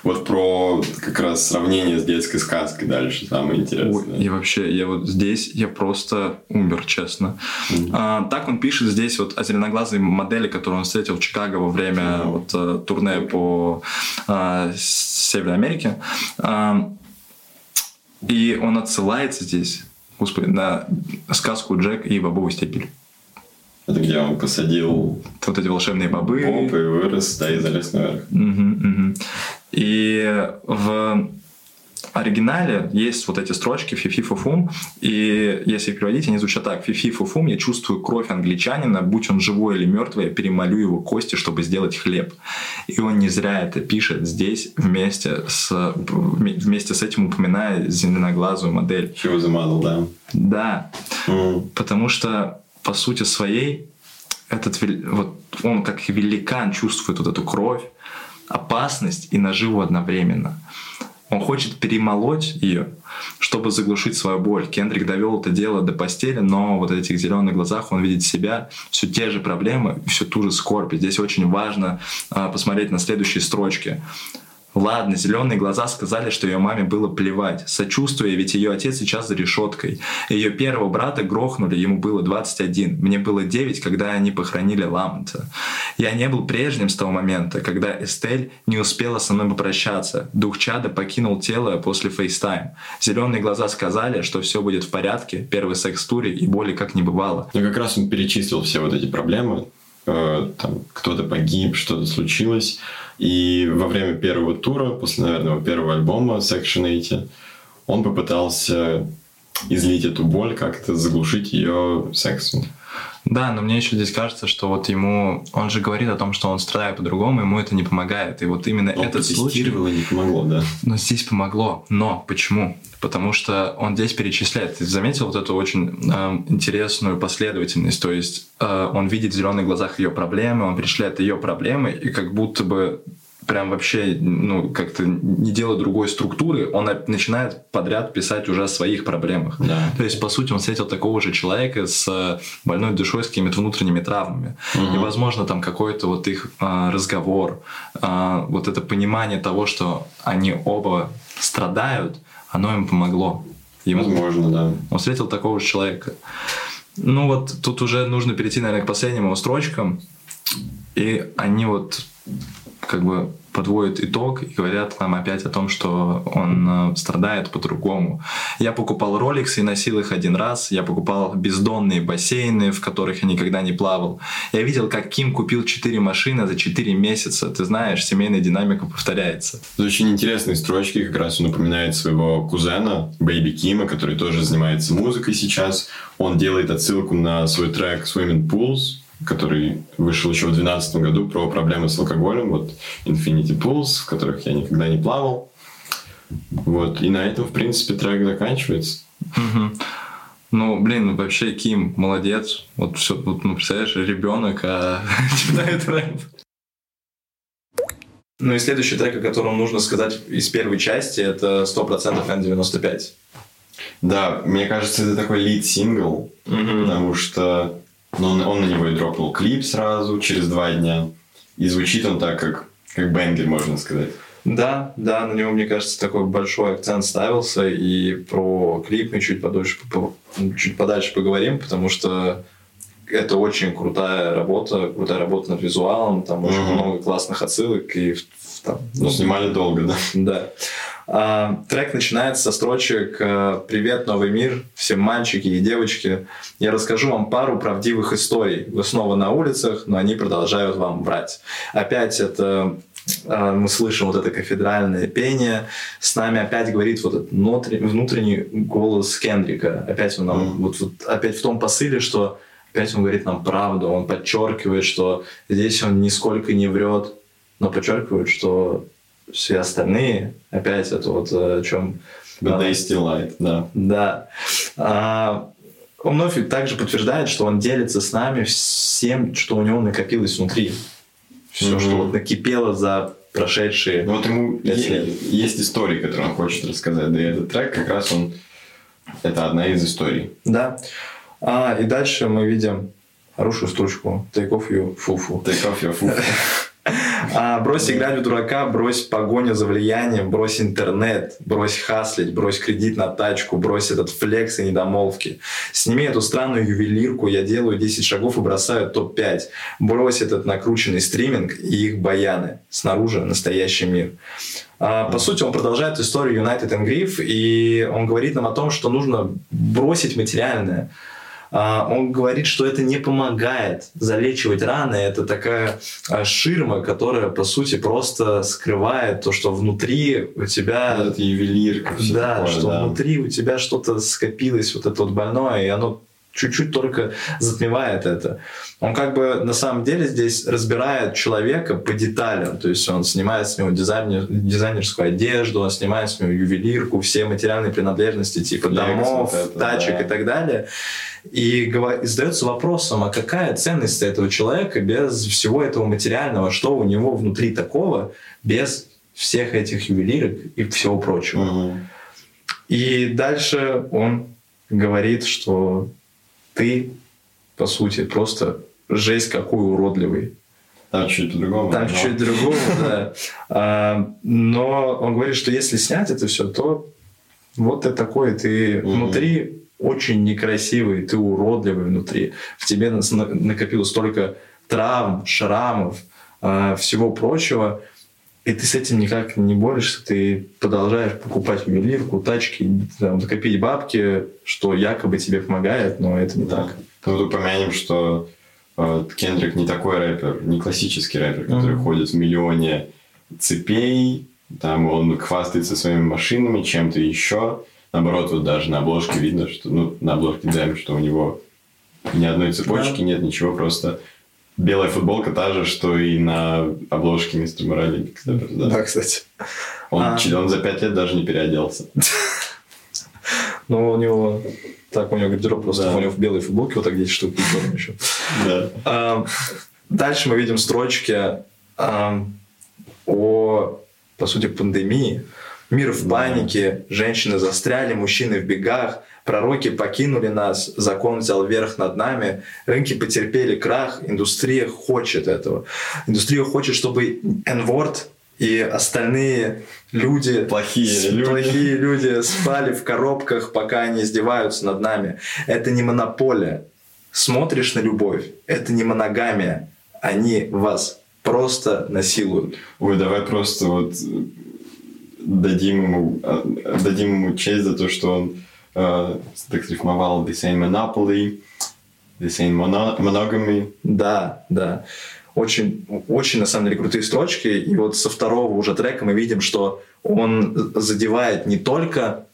вот про как раз сравнение с детской сказкой дальше самое интересное. Ой, и вообще, я вот здесь, я просто умер, честно. Mm-hmm. А, так он пишет здесь вот о зеленоглазой модели, которую он встретил в Чикаго во время mm-hmm. вот, э, турне по а, Северной Америке. А, и он отсылается здесь, господи, на сказку Джек и бобовый стебель. Это где он посадил вот эти волшебные бобы. Боб и вырос, да, и залез наверх. Угу, угу. И в оригинале есть вот эти строчки «фифи фуфум», и если их переводить, они звучат так «фифи фуфум, я чувствую кровь англичанина, будь он живой или мертвый, я перемолю его кости, чтобы сделать хлеб». И он не зря это пишет здесь вместе с, вместе с этим упоминая зеленоглазую модель. Чего замазал, да? Да, mm. потому что по сути своей этот вот он как великан чувствует вот эту кровь, опасность и наживу одновременно. Он хочет перемолоть ее, чтобы заглушить свою боль. Кендрик довел это дело до постели, но вот в этих зеленых глазах он видит себя, все те же проблемы, все ту же скорбь. Здесь очень важно а, посмотреть на следующие строчки. Ладно, зеленые глаза сказали, что ее маме было плевать. Сочувствуя, ведь ее отец сейчас за решеткой. Ее первого брата грохнули, ему было 21. Мне было 9, когда они похоронили Ламонта. Я не был прежним с того момента, когда Эстель не успела со мной попрощаться. Дух чада покинул тело после FaceTime. Зеленые глаза сказали, что все будет в порядке, первый секс туре и боли как не бывало. Ну как раз он перечислил все вот эти проблемы. Э, там кто-то погиб, что-то случилось. И во время первого тура, после, наверное, первого альбома Section 80, он попытался излить эту боль, как-то заглушить ее сексом. Да, но мне еще здесь кажется, что вот ему, он же говорит о том, что он страдает по-другому, ему это не помогает. И вот именно он этот случай... и не помогло, да. Но здесь помогло. Но почему? Потому что он здесь перечисляет. Ты заметил вот эту очень э, интересную последовательность. То есть э, он видит в зеленых глазах ее проблемы, он перечисляет ее проблемы, и как будто бы прям вообще, ну, как-то не делая другой структуры, он начинает подряд писать уже о своих проблемах. Да. То есть, по сути, он встретил такого же человека с больной душой, с какими-то внутренними травмами. Угу. И, возможно, там какой-то вот их а, разговор, а, вот это понимание того, что они оба страдают, оно им помогло. Ему, Возможно, да. Он встретил такого же человека. Ну вот тут уже нужно перейти, наверное, к последним строчкам. И они вот как бы подводят итог и говорят нам опять о том, что он э, страдает по-другому. Я покупал роликсы и носил их один раз. Я покупал бездонные бассейны, в которых я никогда не плавал. Я видел, как Ким купил 4 машины за 4 месяца. Ты знаешь, семейная динамика повторяется. Это очень интересные строчки. Как раз он напоминает своего кузена, Бэйби Кима, который тоже занимается музыкой сейчас. Он делает отсылку на свой трек Swimming Pools, который вышел еще в 2012 году про проблемы с алкоголем, вот Infinity Pools, в которых я никогда не плавал. Вот, и на этом, в принципе, трек заканчивается. Угу. Ну, блин, вообще Ким молодец. Вот все, вот, ну, представляешь, ребенок, а *laughs* читает рэп. Ну и следующий трек, о котором нужно сказать из первой части, это 100% N95. Да, мне кажется, это такой лид-сингл, потому что но он, он на него и дропнул клип сразу, через два дня. И звучит он так, как, как бенгер, можно сказать. Да, да, на него, мне кажется, такой большой акцент ставился, и про клип мы чуть, подольше, чуть подальше поговорим, потому что это очень крутая работа, крутая работа над визуалом, там очень mm-hmm. много классных отсылок, и там, ну, снимали долго, да? Да. А, трек начинается со строчек э, «Привет, новый мир, всем мальчики и девочки. Я расскажу вам пару правдивых историй. Вы снова на улицах, но они продолжают вам врать». Опять это э, мы слышим вот это кафедральное пение, с нами опять говорит вот этот внутренний, внутренний голос Кендрика. Опять он нам, mm. вот, вот, опять в том посыле, что опять он говорит нам правду, он подчеркивает, что здесь он нисколько не врет, но подчеркивает, что все остальные, опять это вот о чем... They still lied, да. Да. А, он вновь также подтверждает, что он делится с нами всем, что у него накопилось внутри. Все, mm-hmm. что вот накипело за прошедшие ну, вот ему есть, есть истории, которые он хочет рассказать. Да и этот трек как раз он... Это одна из историй. Да. А, и дальше мы видим хорошую строчку. Take off your fufu. Take off your fufu. *laughs* А, брось играть в дурака, брось погоню за влиянием, брось интернет, брось хаслить, брось кредит на тачку, брось этот флекс и недомолвки. Сними эту странную ювелирку, я делаю 10 шагов и бросаю топ-5. Брось этот накрученный стриминг и их баяны. Снаружи настоящий мир. А, по сути, он продолжает историю United and Grief, и он говорит нам о том, что нужно бросить материальное, он говорит, что это не помогает залечивать раны. Это такая а, ширма, которая, по сути, просто скрывает то, что внутри у тебя... Это ювелирка. Да, такое, что да. внутри у тебя что-то скопилось, вот это вот больное, и оно чуть-чуть только затмевает это. Он как бы на самом деле здесь разбирает человека по деталям. То есть он снимает с него дизайнер, дизайнерскую одежду, он снимает с него ювелирку, все материальные принадлежности типа Лекс, домов, это, тачек да. и так далее. И, и задается вопросом, а какая ценность этого человека без всего этого материального, что у него внутри такого, без всех этих ювелирок и всего прочего. Угу. И дальше он говорит, что ты, по сути, просто жесть какой уродливый. Там чуть по-другому. Там но... чуть другому, *laughs* да. А, но он говорит, что если снять это все, то вот ты такой, ты внутри очень некрасивый, ты уродливый внутри. В тебе накопилось столько травм, шрамов, а, всего прочего, и ты с этим никак не борешься, ты продолжаешь покупать ювелирку, тачки, там, накопить бабки, что якобы тебе помогает, но это не да. так. Тут упомянем, что э, Кендрик не такой рэпер, не классический рэпер, который mm-hmm. ходит в миллионе цепей, там он хвастается своими машинами, чем-то еще. Наоборот, вот даже на обложке видно, что, ну, на обложке Дэм, что у него ни одной цепочки да. нет, ничего, просто белая футболка та же, что и на обложке Мистер Морали. Да. да, кстати. Он, а... он за пять лет даже не переоделся. *laughs* Ну, у него... Так, у него гардероб просто... Да. У него в белой футболке вот так 10 штук еще. Да. А, дальше мы видим строчки а, о, по сути, пандемии. Мир в панике, женщины застряли, мужчины в бегах, пророки покинули нас, закон взял верх над нами, рынки потерпели крах, индустрия хочет этого. Индустрия хочет, чтобы n и остальные люди, плохие, люди. плохие люди спали в коробках, пока они издеваются над нами. Это не монополия. Смотришь на любовь, это не моногамия. Они вас просто насилуют. Ой, давай просто вот дадим ему, а, дадим ему честь за то, что он э, так рифмовал «This ain't monopoly», «This ain't monogamy». Да, да. Очень, очень, на самом деле, крутые строчки. И вот со второго уже трека мы видим, что он задевает не только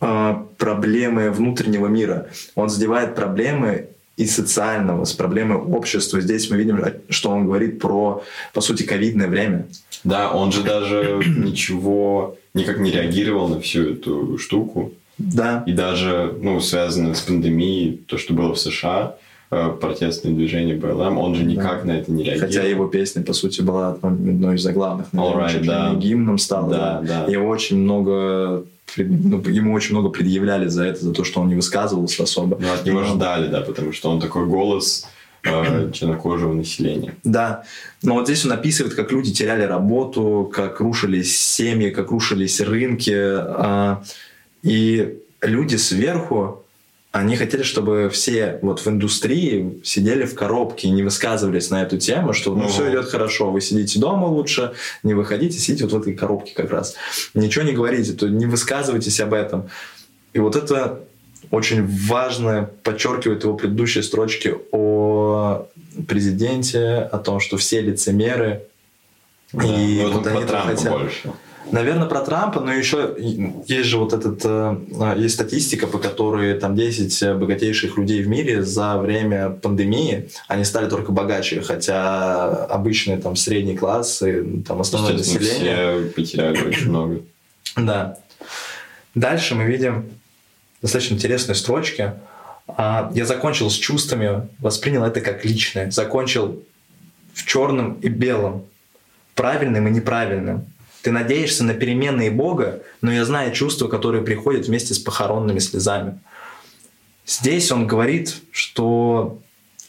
э, проблемы внутреннего мира, он задевает проблемы и социального, с проблемой общества. Здесь мы видим, что он говорит про, по сути, ковидное время. Да, он же даже ничего, никак не реагировал на всю эту штуку. Да. И даже, ну, связано с пандемией, то, что было в США, э, протестное движение БЛМ, он же никак да. на это не реагировал. Хотя его песня, по сути, была одной из заглавных. All right, да. гимном стала. Да, да. Его очень много ну, ему очень много предъявляли за это, за то, что он не высказывался особо. Ну, от него Но... ждали, да, потому что он такой голос э, *clears throat* чернокожего населения. Да, но вот здесь он описывает, как люди теряли работу, как рушились семьи, как рушились рынки, э, и люди сверху они хотели, чтобы все вот в индустрии сидели в коробке и не высказывались на эту тему, что ну, все идет хорошо, вы сидите дома лучше, не выходите, сидите вот в этой коробке как раз. Ничего не говорите, то не высказывайтесь об этом. И вот это очень важно подчеркивает его предыдущие строчки о президенте, о том, что все лицемеры. Да, и ну, вот они хотят. Больше. Наверное, про Трампа, но еще есть же вот этот, э, есть статистика, по которой там 10 богатейших людей в мире за время пандемии, они стали только богаче, хотя обычные там средний класс и там основное население... все потеряли очень много. *coughs* Да. Дальше мы видим достаточно интересные строчки. А, я закончил с чувствами, воспринял это как личное. Закончил в черном и белом, правильным и неправильным. Ты надеешься на переменные Бога, но я знаю чувства, которые приходят вместе с похоронными слезами. Здесь он говорит, что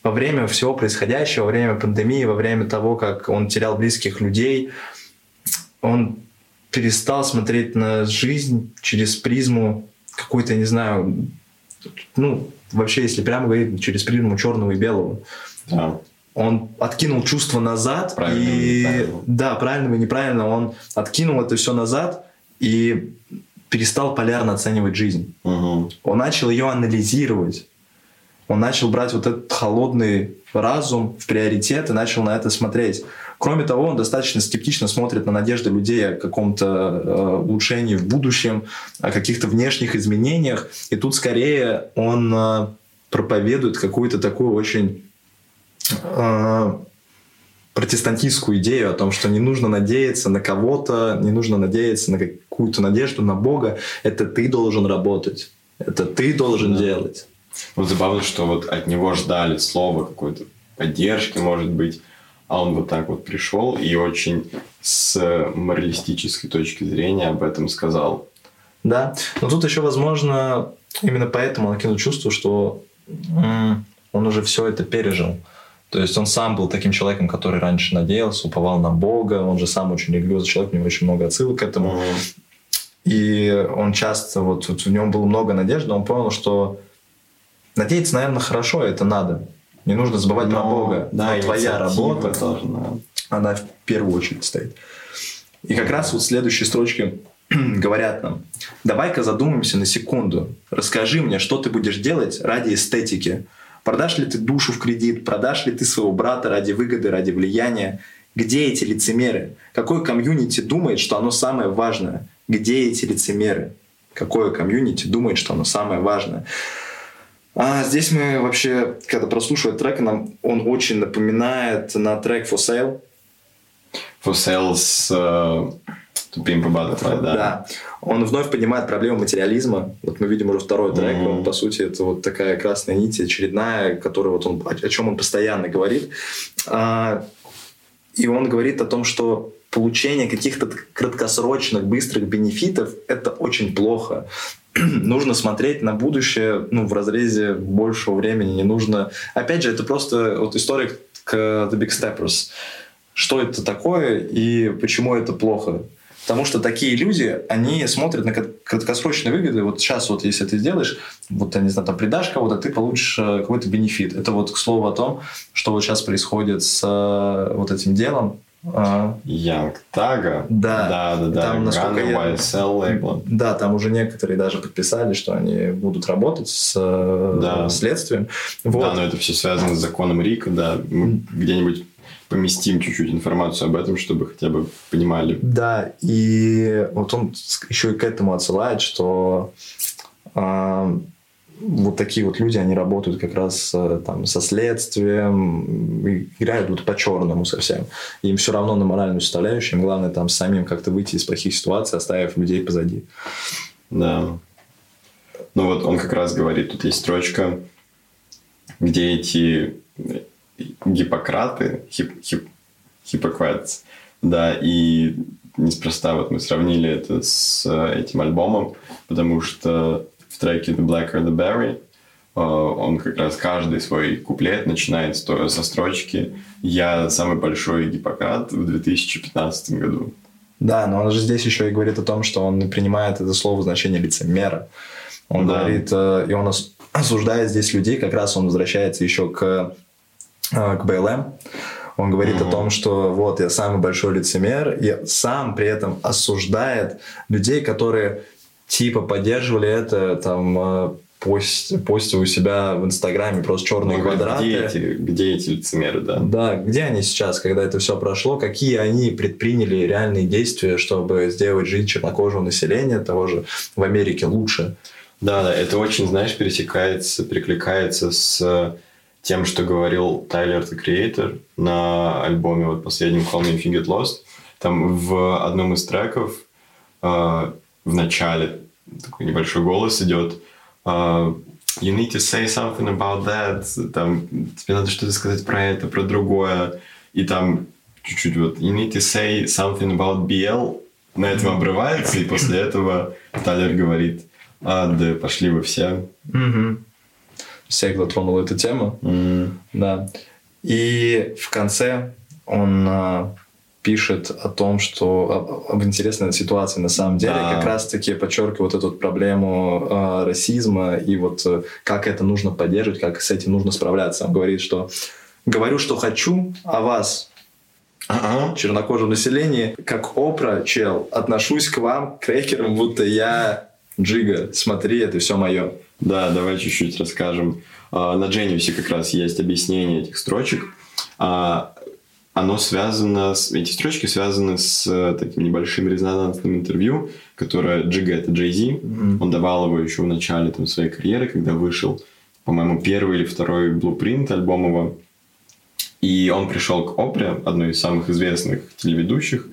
во время всего происходящего, во время пандемии, во время того, как он терял близких людей, он перестал смотреть на жизнь через призму какой-то, не знаю, ну, вообще, если прямо говорить, через призму черного и белого. Да он откинул чувство назад правильно и неправильно. да правильно и неправильно он откинул это все назад и перестал полярно оценивать жизнь угу. он начал ее анализировать он начал брать вот этот холодный разум в приоритет и начал на это смотреть. Кроме того, он достаточно скептично смотрит на надежды людей о каком-то э, улучшении в будущем, о каких-то внешних изменениях. И тут скорее он э, проповедует какую-то такую очень протестантистскую идею о том, что не нужно надеяться на кого-то, не нужно надеяться на какую-то надежду на Бога. Это ты должен работать, это ты должен да. делать. Вот забавно, что вот от него ждали слова какой-то поддержки, может быть, а он вот так вот пришел и очень с моралистической точки зрения об этом сказал. Да, но тут еще, возможно, именно поэтому накинул чувство, что он уже все это пережил. То есть он сам был таким человеком, который раньше надеялся, уповал на Бога, он же сам очень религиозный человек, у него очень много отсылок к этому. Mm-hmm. И он часто, вот, вот в нем было много надежды, он понял, что надеяться, наверное, хорошо, это надо. Не нужно забывать Но, про Бога. Да, твоя работа, должна. она в первую очередь стоит. И как раз вот следующие строчки *clears throat* говорят нам, давай-ка задумаемся на секунду, расскажи мне, что ты будешь делать ради эстетики, Продашь ли ты душу в кредит? Продашь ли ты своего брата ради выгоды, ради влияния? Где эти лицемеры? Какой комьюнити думает, что оно самое важное? Где эти лицемеры? Какое комьюнити думает, что оно самое важное? А здесь мы вообще, когда прослушиваем трек, нам он очень напоминает на трек For Sale. For Sale с uh, Tupim Butterfly, да. Да он вновь поднимает проблему материализма. Вот мы видим уже второй трек, mm-hmm. он, по сути, это вот такая красная нить очередная, которая вот он, о, о чем он постоянно говорит. А, и он говорит о том, что получение каких-то краткосрочных, быстрых бенефитов – это очень плохо. *clears throat* нужно смотреть на будущее ну, в разрезе большего времени. Не нужно... Опять же, это просто вот история к The Big Steppers. Что это такое и почему это плохо? Потому что такие люди, они смотрят на краткосрочные выгоды. Вот сейчас вот если ты сделаешь, вот, я не знаю, там придашь кого-то, ты получишь э, какой-то бенефит. Это вот к слову о том, что вот сейчас происходит с э, вот этим делом. А. Young Taga. Да, да, да, да. Там, насколько я... YSL лейбл. Да, там уже некоторые даже подписали, что они будут работать с э, да. следствием. Вот. Да, но это все связано с законом Рика, да. Мы где-нибудь поместим чуть-чуть информацию об этом, чтобы хотя бы понимали. Да, и вот он еще и к этому отсылает, что э, вот такие вот люди, они работают как раз э, там со следствием, играют вот по-черному совсем. Им все равно на моральную составляющую, им главное там самим как-то выйти из плохих ситуаций, оставив людей позади. Да. Ну вот он как раз говорит, тут есть строчка, где эти Гиппократы, хип, хип, Hippocrates, да, и неспроста вот мы сравнили это с э, этим альбомом, потому что в треке The Blacker the Berry э, он как раз каждый свой куплет начинает со строчки «Я самый большой Гиппократ в 2015 году». Да, но он же здесь еще и говорит о том, что он принимает это слово значение лицемера. Он да. говорит, э, и он осуждает здесь людей, как раз он возвращается еще к к БЛМ. Он говорит mm-hmm. о том, что вот я самый большой лицемер, и сам при этом осуждает людей, которые типа поддерживали это, там, э, пост, постил у себя в Инстаграме просто черные ну, квадраты. Где эти, где эти лицемеры, да? Да, где они сейчас, когда это все прошло, какие они предприняли реальные действия, чтобы сделать жизнь чернокожего населения, того же в Америке, лучше? Да, да, это очень, знаешь, пересекается, перекликается с тем, что говорил Тайлер The Creator на альбоме вот последнем Call Me If You Get Lost. Там в одном из треков э, в начале такой небольшой голос идет, uh, you need to say something about that, там, тебе надо что-то сказать про это, про другое, и там чуть-чуть вот, you need to say something about BL, на этом обрывается, и после этого Талер говорит, а, да пошли вы все. Mm-hmm. Всех затронула эту тему. Mm-hmm. Да. И в конце он а, пишет о том, что об, интересной ситуации на самом деле, да. как раз-таки подчеркивает вот эту проблему э, расизма и вот э, как это нужно поддерживать, как с этим нужно справляться. Он говорит, что говорю, что хочу, а вас ага. чернокожем населении, как Опра, чел, отношусь к вам, крекерам, будто я Джига. Смотри, это все мое. Да, давай чуть-чуть расскажем. А, на Genius как раз есть объяснение этих строчек. А, оно связано с... Эти строчки связаны с э, таким небольшим резонансным интервью, которое Джига, это Джей Зи, mm-hmm. он давал его еще в начале там, своей карьеры, когда вышел, по-моему, первый или второй блупринт альбом его. И он пришел к Опре, одной из самых известных телеведущих,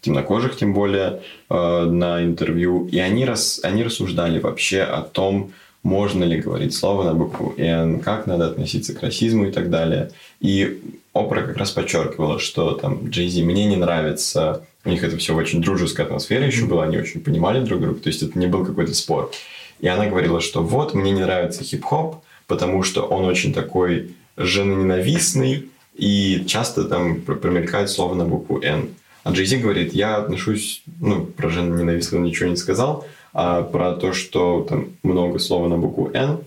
темнокожих тем более, э, на интервью. И они, рас, они рассуждали вообще о том, можно ли говорить слово на букву «Н», как надо относиться к расизму и так далее. И Опра как раз подчеркивала, что там Джей Зи мне не нравится, у них это все в очень дружеской атмосфере еще было, они очень понимали друг друга, то есть это не был какой-то спор. И она говорила, что вот, мне не нравится хип-хоп, потому что он очень такой женоненавистный, и часто там промелькает слово на букву «Н». А Джей Зи говорит, я отношусь, ну, про женоненавистный он ничего не сказал, а про то, что там много слова на букву «Н»,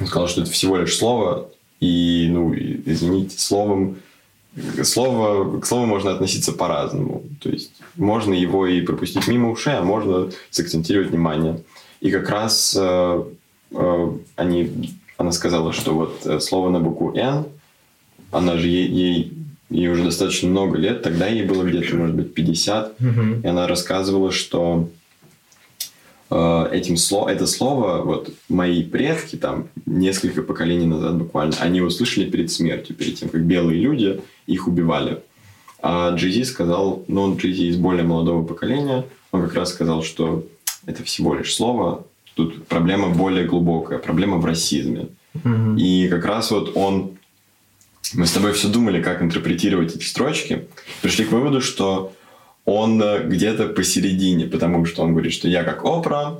он сказал, что это всего лишь слово, и, ну, извините, словом, слово, к слову можно относиться по-разному. То есть можно его и пропустить мимо ушей, а можно сакцентировать внимание. И как раз э, э, они, она сказала, что вот э, слово на букву «Н», она же ей, ей, ей уже достаточно много лет, тогда ей было где-то, может быть, 50, mm-hmm. и она рассказывала, что этим слово, это слово вот мои предки там несколько поколений назад буквально, они услышали перед смертью, перед тем, как белые люди их убивали. А Джизи сказал, ну, он Джизи из более молодого поколения, он как раз сказал, что это всего лишь слово, тут проблема более глубокая, проблема в расизме. Mm-hmm. И как раз вот он, мы с тобой все думали, как интерпретировать эти строчки, пришли к выводу, что он э, где-то посередине, потому что он говорит, что я как Опра,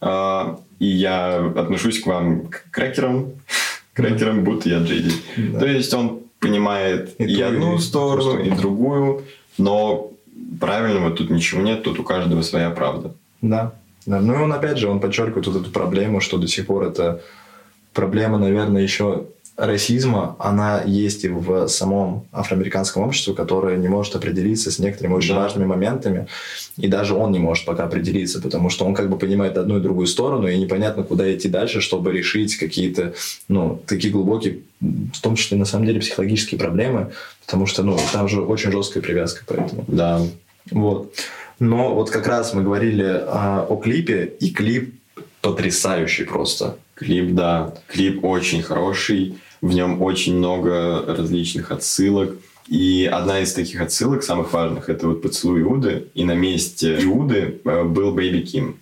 э, и я отношусь к вам к крекерам, *laughs* крекерам, будто я Джейди. Да. То есть он понимает и, и одну и сторону, и другую, но правильного тут ничего нет, тут у каждого своя правда. Да. да. Ну и он опять же, он подчеркивает вот эту проблему, что до сих пор это проблема, наверное, еще расизма, она есть и в самом афроамериканском обществе, которое не может определиться с некоторыми очень да. важными моментами, и даже он не может пока определиться, потому что он как бы понимает одну и другую сторону, и непонятно, куда идти дальше, чтобы решить какие-то, ну, такие глубокие, в том числе, на самом деле, психологические проблемы, потому что, ну, там же очень жесткая привязка, поэтому. Да. Вот. Но вот как раз мы говорили а, о клипе, и клип потрясающий просто. Клип, да. Клип очень хороший. В нем очень много различных отсылок. И одна из таких отсылок, самых важных, это вот поцелуй Иуды. И на месте Иуды э, был Baby Keem.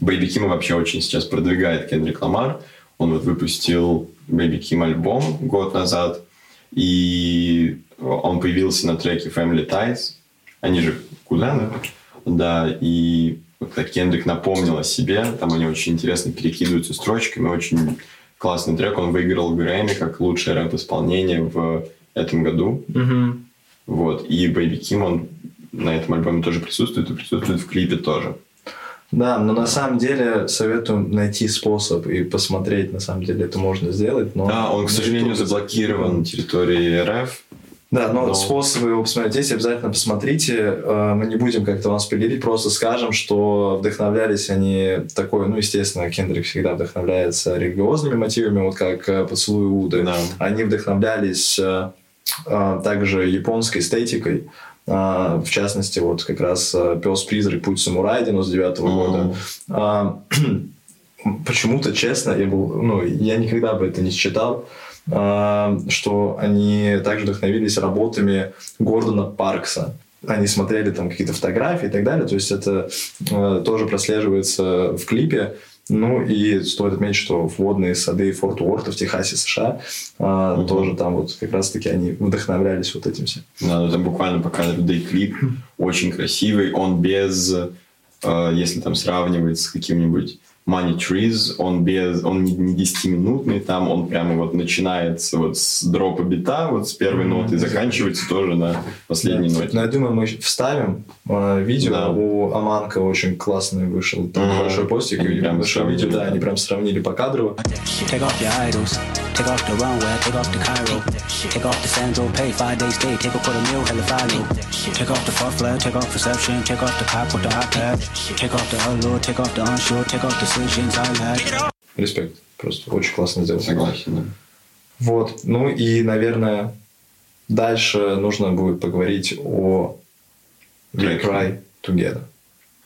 Baby Keem а вообще очень сейчас продвигает Кендрик Ламар. Он вот выпустил Бэйби Ким альбом год назад. И он появился на треке Family Ties. Они же кузены. Да, и вот Кендрик напомнил о себе. Там они очень интересно перекидываются строчками. Очень классный трек. Он выиграл Грэмми как лучшее рэп-исполнение в этом году. Mm-hmm. Вот. И Baby Kim, он на этом альбоме тоже присутствует и присутствует в клипе тоже. Да, но на самом деле советую найти способ и посмотреть, на самом деле это можно сделать. Но да, он, к сожалению, заблокирован на территории РФ. Да, но, но... способы его посмотреть есть, обязательно посмотрите. Э, мы не будем как-то вам спойлерить, просто скажем, что вдохновлялись они такой, ну, естественно, Кендрик всегда вдохновляется религиозными мотивами, вот как э, «Поцелуй Уды». Да. Они вдохновлялись э, также японской эстетикой, в частности, вот как раз «Пес-призрак. Путь самурая» 99 -го года. *clears throat* Почему-то, честно, я был, ну, я никогда бы это не считал, что они также вдохновились работами Гордона Паркса. Они смотрели там какие-то фотографии и так далее. То есть это э, тоже прослеживается в клипе. Ну и стоит отметить, что водные сады Форт Уорта в Техасе, США, угу. тоже там вот как раз-таки они вдохновлялись вот этим всем. Да, ну там буквально показывают, да и клип очень красивый, он без, э, если там сравнивать с каким-нибудь Money Trees, он без, он не, не 10-минутный, там он прямо вот начинается вот с дропа бита, вот с первой mm-hmm. ноты, и заканчивается тоже на последней да. ноте. Ну, я думаю, мы вставим э, видео, да. у Аманка очень классный вышел, там mm-hmm. большой постик, они и прям видео, да, они прям сравнили по кадрово. Take off the runway, take off the Cairo. Take off the Sandro, pay five days stay, take a quarter meal, hella follow. Take off the far flag, take off perception, take off the cop with the iPad. Take off the allure, take off the unsure, take off decisions I had. Респект. Просто очень классно сделал. Согласен, да. Вот. Ну и, наверное, дальше нужно будет поговорить о We Cry Together.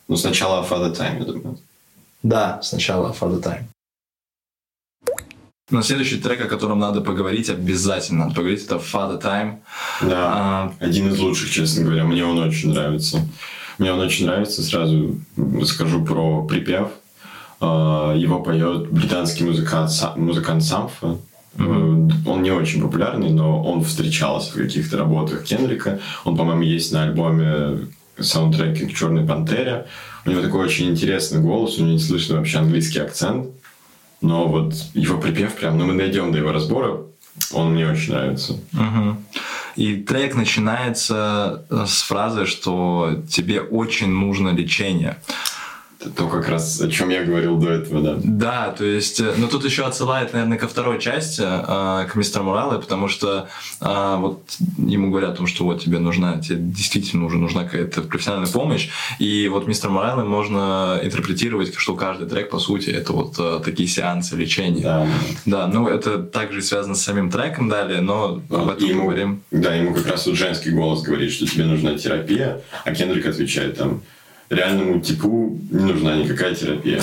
Ну, сначала Father Time, я думаю. Да, сначала Father Time. Но следующий трек, о котором надо поговорить, обязательно надо поговорить, это Father Time. Да, а, один из лучших, честно говоря. Мне он очень нравится. Мне он очень нравится. Сразу скажу про припев. А, его поет британский музыкант, музыкант Самфа. Mm-hmm. Он не очень популярный, но он встречался в каких-то работах Кенрика. Он, по-моему, есть на альбоме саундтреке к «Черной пантере». У него такой очень интересный голос, у него не слышно вообще английский акцент. Но вот его припев прям, ну мы найдем до его разбора, он мне очень нравится. Угу. И трек начинается с фразы, что тебе очень нужно лечение. То, как раз о чем я говорил до этого, да. Да, то есть, э, ну тут еще отсылает, наверное, ко второй части, э, к мистеру Мурале, потому что э, вот ему говорят о том, что вот тебе нужна, тебе действительно уже нужна какая-то профессиональная помощь, и вот мистер Морале можно интерпретировать, что каждый трек, по сути, это вот такие сеансы лечения. Да. Да, ну это также связано с самим треком далее, но вот, об этом ему, говорим. Да, ему как раз вот женский голос говорит, что тебе нужна терапия, а Кендрик отвечает там, реальному типу не нужна никакая терапия.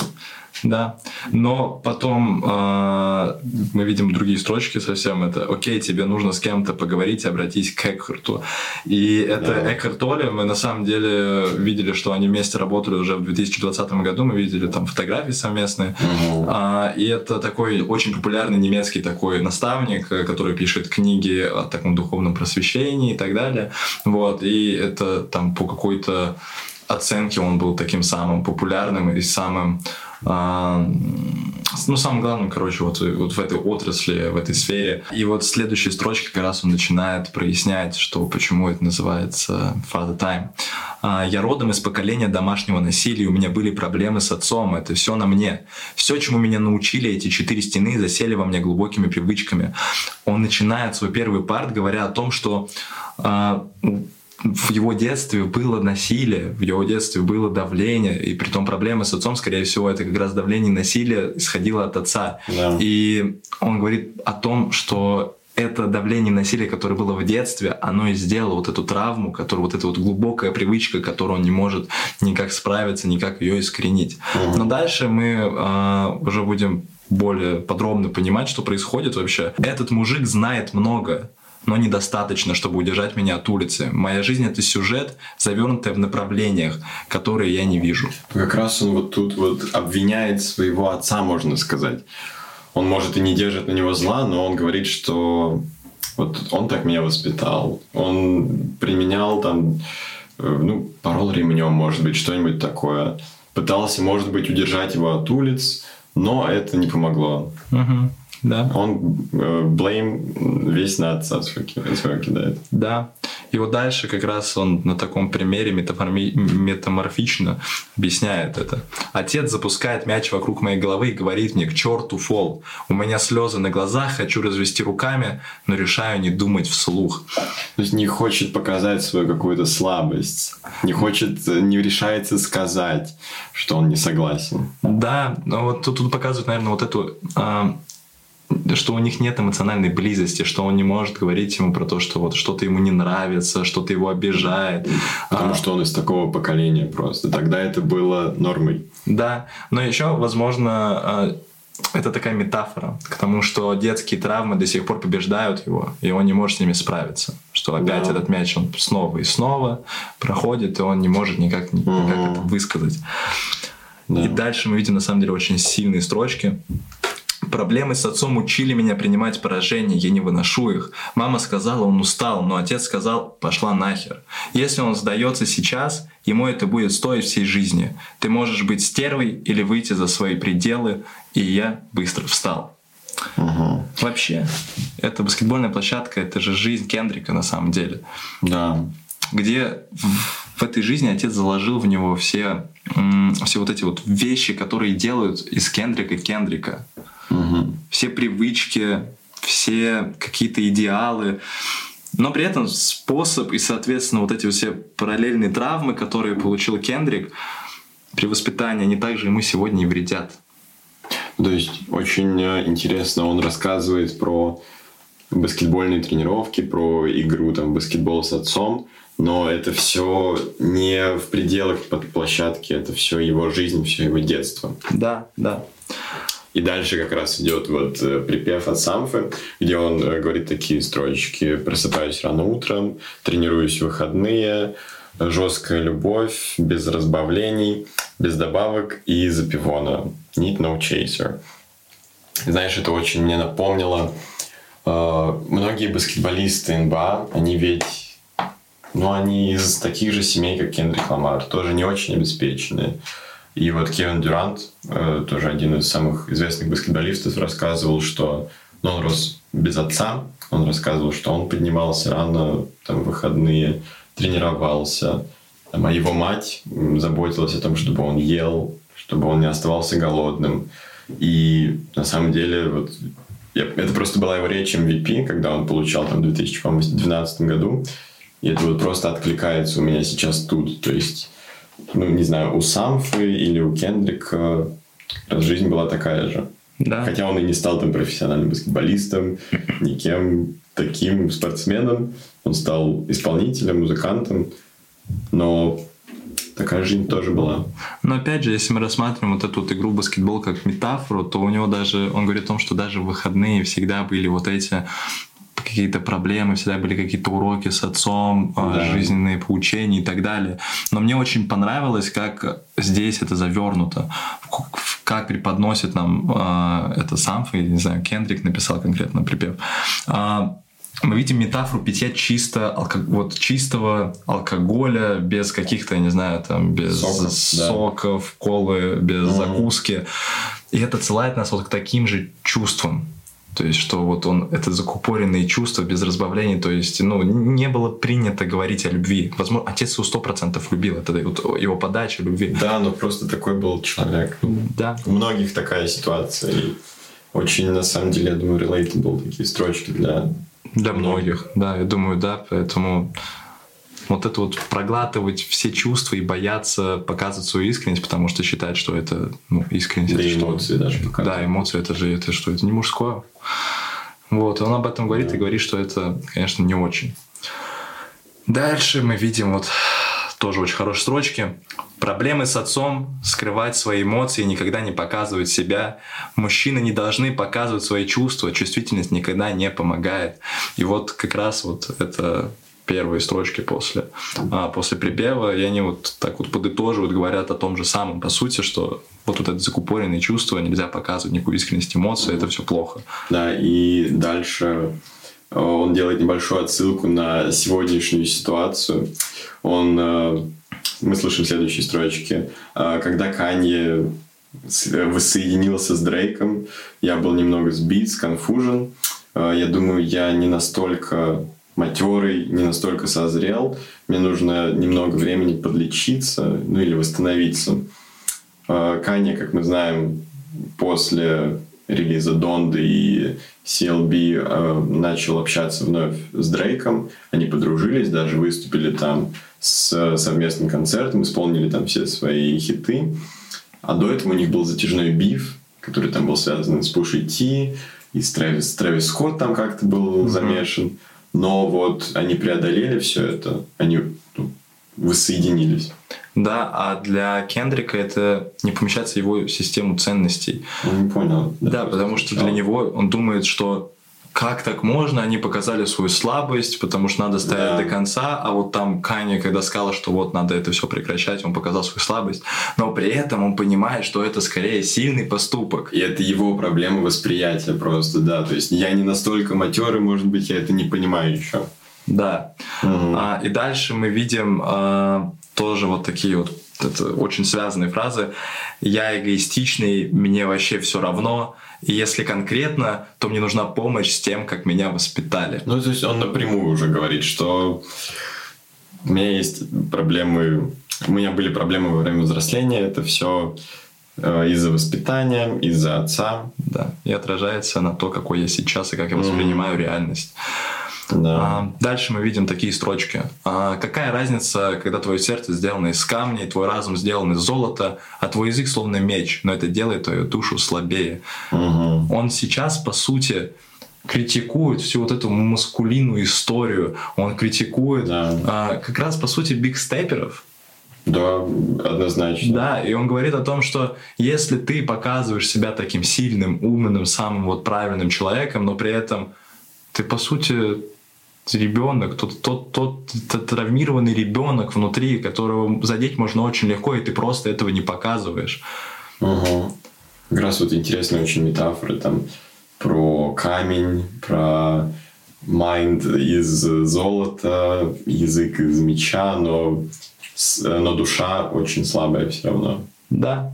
Да, но потом э, мы видим другие строчки совсем. Это «Окей, тебе нужно с кем-то поговорить, обратись к Экхарту». И это да. Экхарт Оли. Мы на самом деле видели, что они вместе работали уже в 2020 году. Мы видели там фотографии совместные. Угу. А, и это такой очень популярный немецкий такой наставник, который пишет книги о таком духовном просвещении и так далее. Вот. И это там по какой-то оценке он был таким самым популярным и самым а, ну, самым главным, короче, вот, вот в этой отрасли, в этой сфере. И вот следующие строчки как раз он начинает прояснять, что почему это называется Father Time. А, «Я родом из поколения домашнего насилия, у меня были проблемы с отцом, это все на мне. Все, чему меня научили эти четыре стены, засели во мне глубокими привычками». Он начинает свой первый парт, говоря о том, что а, в его детстве было насилие, в его детстве было давление, и при том проблемы с отцом, скорее всего, это как раз давление и насилие исходило от отца. Да. И он говорит о том, что это давление и насилие, которое было в детстве, оно и сделало вот эту травму, которую вот эта вот глубокая привычка, которую он не может никак справиться, никак ее искоренить. Угу. Но дальше мы э, уже будем более подробно понимать, что происходит вообще. Этот мужик знает много но недостаточно, чтобы удержать меня от улицы. Моя жизнь — это сюжет, завернутый в направлениях, которые я не вижу. Как раз он вот тут вот обвиняет своего отца, можно сказать. Он, может, и не держит на него зла, но он говорит, что вот он так меня воспитал. Он применял там, э, ну, порол ремнем, может быть, что-нибудь такое. Пытался, может быть, удержать его от улиц, но это не помогло. Угу. Да. Он э, blame весь на отца свой кидает. Да. И вот дальше как раз он на таком примере метаформи... метаморфично объясняет это. Отец запускает мяч вокруг моей головы и говорит мне, к черту фол. У меня слезы на глазах, хочу развести руками, но решаю не думать вслух. То есть не хочет показать свою какую-то слабость, не хочет, не решается сказать, что он не согласен. Да, но вот тут, тут показывает, наверное, вот эту а, что у них нет эмоциональной близости, что он не может говорить ему про то, что вот что-то ему не нравится, что-то его обижает. Потому а, что он из такого поколения просто. Тогда это было нормой. Да, но еще, возможно, а, это такая метафора к тому, что детские травмы до сих пор побеждают его, и он не может с ними справиться. Что опять да. этот мяч он снова и снова проходит, и он не может никак, никак угу. это высказать. Да. И дальше мы видим на самом деле очень сильные строчки. Проблемы с отцом учили меня принимать поражения, я не выношу их. Мама сказала, он устал, но отец сказал, пошла нахер. Если он сдается сейчас, ему это будет стоить всей жизни. Ты можешь быть стервой или выйти за свои пределы, и я быстро встал. Угу. Вообще, это баскетбольная площадка, это же жизнь Кендрика на самом деле. Да. Где в этой жизни отец заложил в него все, все вот эти вот вещи, которые делают из Кендрика Кендрика. Угу. Все привычки, все какие-то идеалы. Но при этом способ и, соответственно, вот эти все параллельные травмы, которые получил Кендрик при воспитании, они также ему сегодня и вредят. То есть очень э, интересно, он рассказывает про баскетбольные тренировки, про игру там, баскетбол с отцом, но это все не в пределах под площадки, это все его жизнь, все его детство. Да, да. И дальше как раз идет вот э, припев от Самфы, где он э, говорит такие строчки. «Просыпаюсь рано утром, тренируюсь в выходные, жесткая любовь, без разбавлений, без добавок и запивона. Need no chaser». Знаешь, это очень мне напомнило э, многие баскетболисты НБА, они ведь ну, они из таких же семей, как Кендрик Ламар, тоже не очень обеспеченные. И вот Кевин Дюрант, э, тоже один из самых известных баскетболистов, рассказывал, что ну, он рос без отца. Он рассказывал, что он поднимался рано, там, выходные, тренировался. Там, а его мать заботилась о том, чтобы он ел, чтобы он не оставался голодным. И на самом деле вот я, это просто была его речь MVP, когда он получал там в 2012 году. И это вот просто откликается у меня сейчас тут. То есть ну, не знаю, у Самфы или у Кендрика жизнь была такая же. Да. Хотя он и не стал там профессиональным баскетболистом, никем таким спортсменом. Он стал исполнителем, музыкантом. Но такая жизнь тоже была. Но опять же, если мы рассматриваем вот эту вот игру баскетбол как метафору, то у него даже, он говорит о том, что даже в выходные всегда были вот эти какие-то проблемы, всегда были какие-то уроки с отцом, а, да. жизненные поучения и так далее. Но мне очень понравилось, как здесь это завернуто, как преподносит нам э, это сам, я не знаю, Кендрик написал конкретно припев. Э, мы видим метафору питья чисто, алко... вот, чистого алкоголя, без каких-то, я не знаю, там, без соков, соков да. колы, без mm-hmm. закуски. И это отсылает нас вот к таким же чувствам. То есть, что вот он, это закупоренные чувства без разбавлений, то есть, ну, не было принято говорить о любви. Возможно, отец его сто процентов любил, это вот его подача любви. Да, но просто такой был человек. Да. У многих такая ситуация. И очень, на самом деле, я думаю, relatable такие строчки для... Для многих, да, я думаю, да, поэтому вот это вот проглатывать все чувства и бояться показывать свою искренность, потому что считать, что это ну, искренность. Да это эмоции что? даже показывать. Да, эмоции это же это что? Это не мужское. Вот, он об этом говорит да. и говорит, что это, конечно, не очень. Дальше мы видим вот тоже очень хорошие строчки. Проблемы с отцом, скрывать свои эмоции, никогда не показывать себя. Мужчины не должны показывать свои чувства, чувствительность никогда не помогает. И вот как раз вот это первые строчки после, а, после припева, и они вот так вот подытоживают, говорят о том же самом, по сути, что вот, вот это закупоренные чувства, нельзя показывать никакую искренность эмоций, это все плохо. Да, и дальше э, он делает небольшую отсылку на сегодняшнюю ситуацию. Он, э, мы слышим следующие строчки. «Э, когда Канье воссоединился с Дрейком, я был немного сбит, сконфужен. Я думаю, я не настолько матерый, не настолько созрел, мне нужно немного времени подлечиться, ну или восстановиться. А, Каня, как мы знаем, после релиза Донды и CLB э, начал общаться вновь с Дрейком. Они подружились, даже выступили там с совместным концертом, исполнили там все свои хиты. А до этого у них был затяжной биф, который там был связан с Пушей Ти, и с Трэвис, Трэвис Скотт там как-то был mm-hmm. замешан. Но вот они преодолели все это, они ну, воссоединились. Да, а для Кендрика это не помещается в его систему ценностей. Ну, не понял. Да, да потому что для него он думает, что как так можно, они показали свою слабость, потому что надо стоять да. до конца, а вот там Каня, когда сказал, что вот надо это все прекращать, он показал свою слабость, но при этом он понимает, что это скорее сильный поступок. И это его проблема восприятия просто, да, то есть я не настолько матерый, может быть, я это не понимаю еще. Да. Угу. А, и дальше мы видим а, тоже вот такие вот это очень связанные фразы. Я эгоистичный, мне вообще все равно. И если конкретно, то мне нужна помощь с тем, как меня воспитали. Ну, то есть он напрямую уже говорит, что у меня есть проблемы, у меня были проблемы во время взросления, это все э, из-за воспитания, из-за отца. Да, и отражается на то, какой я сейчас и как я воспринимаю mm-hmm. реальность. Да. А, дальше мы видим такие строчки. А, какая разница, когда твое сердце сделано из камня, и твой разум сделан из золота, а твой язык словно меч, но это делает твою душу слабее. Угу. Он сейчас, по сути, критикует всю вот эту маскулинную историю. Он критикует да. а, как раз, по сути, бигстеперов. Да, однозначно. Да, и он говорит о том, что если ты показываешь себя таким сильным, умным, самым вот правильным человеком, но при этом ты, по сути, ребенок, тот, тот, тот, тот травмированный ребенок внутри, которого задеть можно очень легко, и ты просто этого не показываешь. Угу. Как раз вот интересные очень метафоры там про камень, про майнд из золота, язык из меча, но, но душа очень слабая все равно. Да.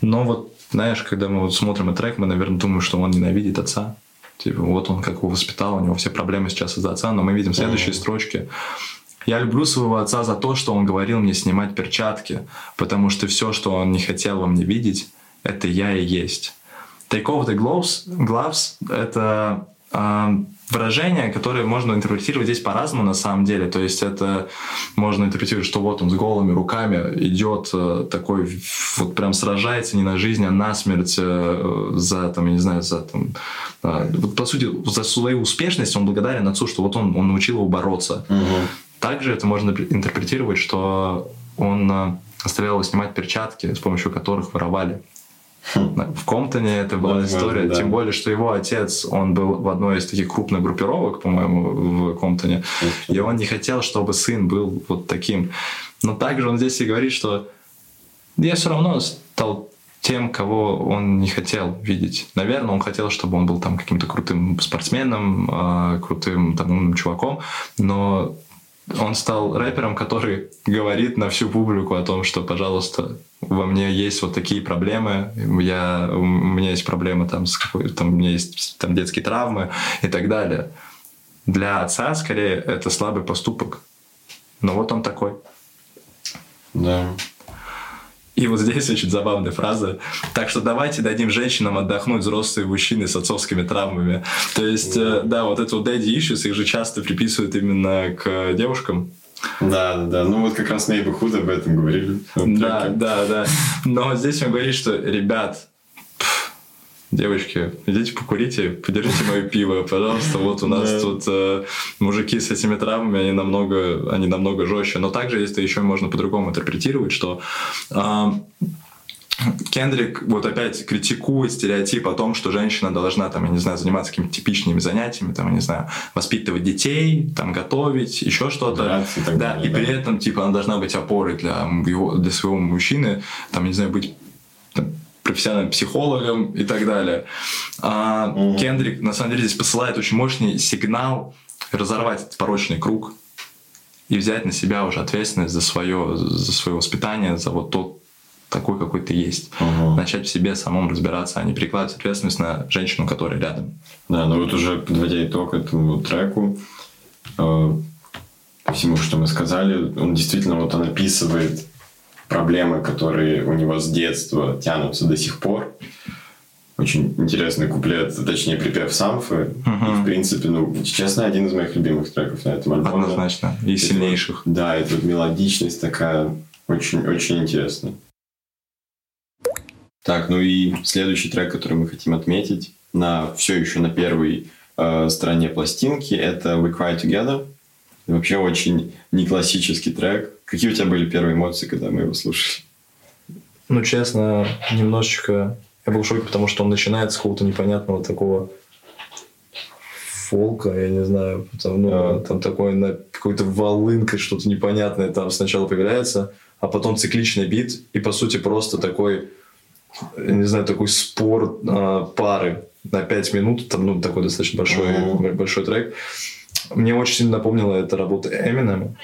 Но вот, знаешь, когда мы вот смотрим этот трек, мы, наверное, думаем, что он ненавидит отца. Типа, вот он как его воспитал, у него все проблемы сейчас из-за отца, но мы видим следующие mm-hmm. строчки. Я люблю своего отца за то, что он говорил мне снимать перчатки, потому что все, что он не хотел во мне видеть, это я и есть. Take off the gloves, gloves это э, выражение, которое можно интерпретировать здесь по-разному на самом деле. То есть это можно интерпретировать, что вот он с голыми руками идет э, такой, вот прям сражается не на жизнь, а на смерть э, за, там, я не знаю, за там, э, вот, по сути, за свою успешность он благодарен отцу, что вот он, он научил его бороться. Угу. Также это можно интерпретировать, что он оставлял его снимать перчатки, с помощью которых воровали. В Комптоне это была история, да. тем более, что его отец, он был в одной из таких крупных группировок, по-моему, в Комптоне, и он не хотел, чтобы сын был вот таким. Но также он здесь и говорит, что я все равно стал тем, кого он не хотел видеть. Наверное, он хотел, чтобы он был там каким-то крутым спортсменом, а, крутым там умным чуваком, но он стал рэпером, который говорит на всю публику о том, что, пожалуйста, во мне есть вот такие проблемы, я, у меня есть проблемы там с какой там, у меня есть там детские травмы и так далее. Для отца, скорее, это слабый поступок. Но вот он такой. Да. И вот здесь очень забавная фраза. Так что давайте дадим женщинам отдохнуть взрослые мужчины с отцовскими травмами. То есть, да, да вот это вот daddy issues, их же часто приписывают именно к девушкам. Да, да, да. Ну вот как раз Нейба Худ об этом говорили. Да, да, да. Но здесь он говорит, что, ребят, девочки, идите покурите, подержите мое пиво, пожалуйста. Вот у нас тут э, мужики с этими травмами, они намного, они намного жестче. Но также, если еще можно по-другому интерпретировать, что э, Кендрик вот опять критикует стереотип о том, что женщина должна, там, я не знаю, заниматься какими-то типичными занятиями, там, я не знаю, воспитывать детей, там, готовить, еще что-то. И да, и при этом, типа, она должна быть опорой для, его, для своего мужчины, там, не знаю, быть профессиональным психологом и так далее. А угу. Кендрик, на самом деле, здесь посылает очень мощный сигнал разорвать этот порочный круг и взять на себя уже ответственность за свое, за свое воспитание, за вот тот такой, какой ты есть. Угу. Начать в себе самому разбираться, а не перекладывать ответственность на женщину, которая рядом. Да, ну вот уже подводя итог этому треку, э, всему, что мы сказали. Он действительно вот он описывает проблемы, которые у него с детства тянутся до сих пор. Очень интересный куплет, точнее припев Самфы. Угу. И, в принципе, ну, честно, один из моих любимых треков на этом альбоме. Однозначно. И это сильнейших. Да, это вот мелодичность такая очень-очень интересная. Так, ну и следующий трек, который мы хотим отметить, на все еще на первой э, стороне пластинки, это We Cry Together. Вообще очень не классический трек. Какие у тебя были первые эмоции, когда мы его слушали? Ну, честно, немножечко... Я был в шоке, потому что он начинает с какого-то непонятного такого фолка, я не знаю, там, ну, а. там такой на какой-то волынкой что-то непонятное там сначала появляется, а потом цикличный бит, и по сути просто такой, я не знаю, такой спор а, пары на 5 минут, там, ну, такой достаточно большой, mm-hmm. большой трек. Мне очень сильно напомнила эта работа Эминема.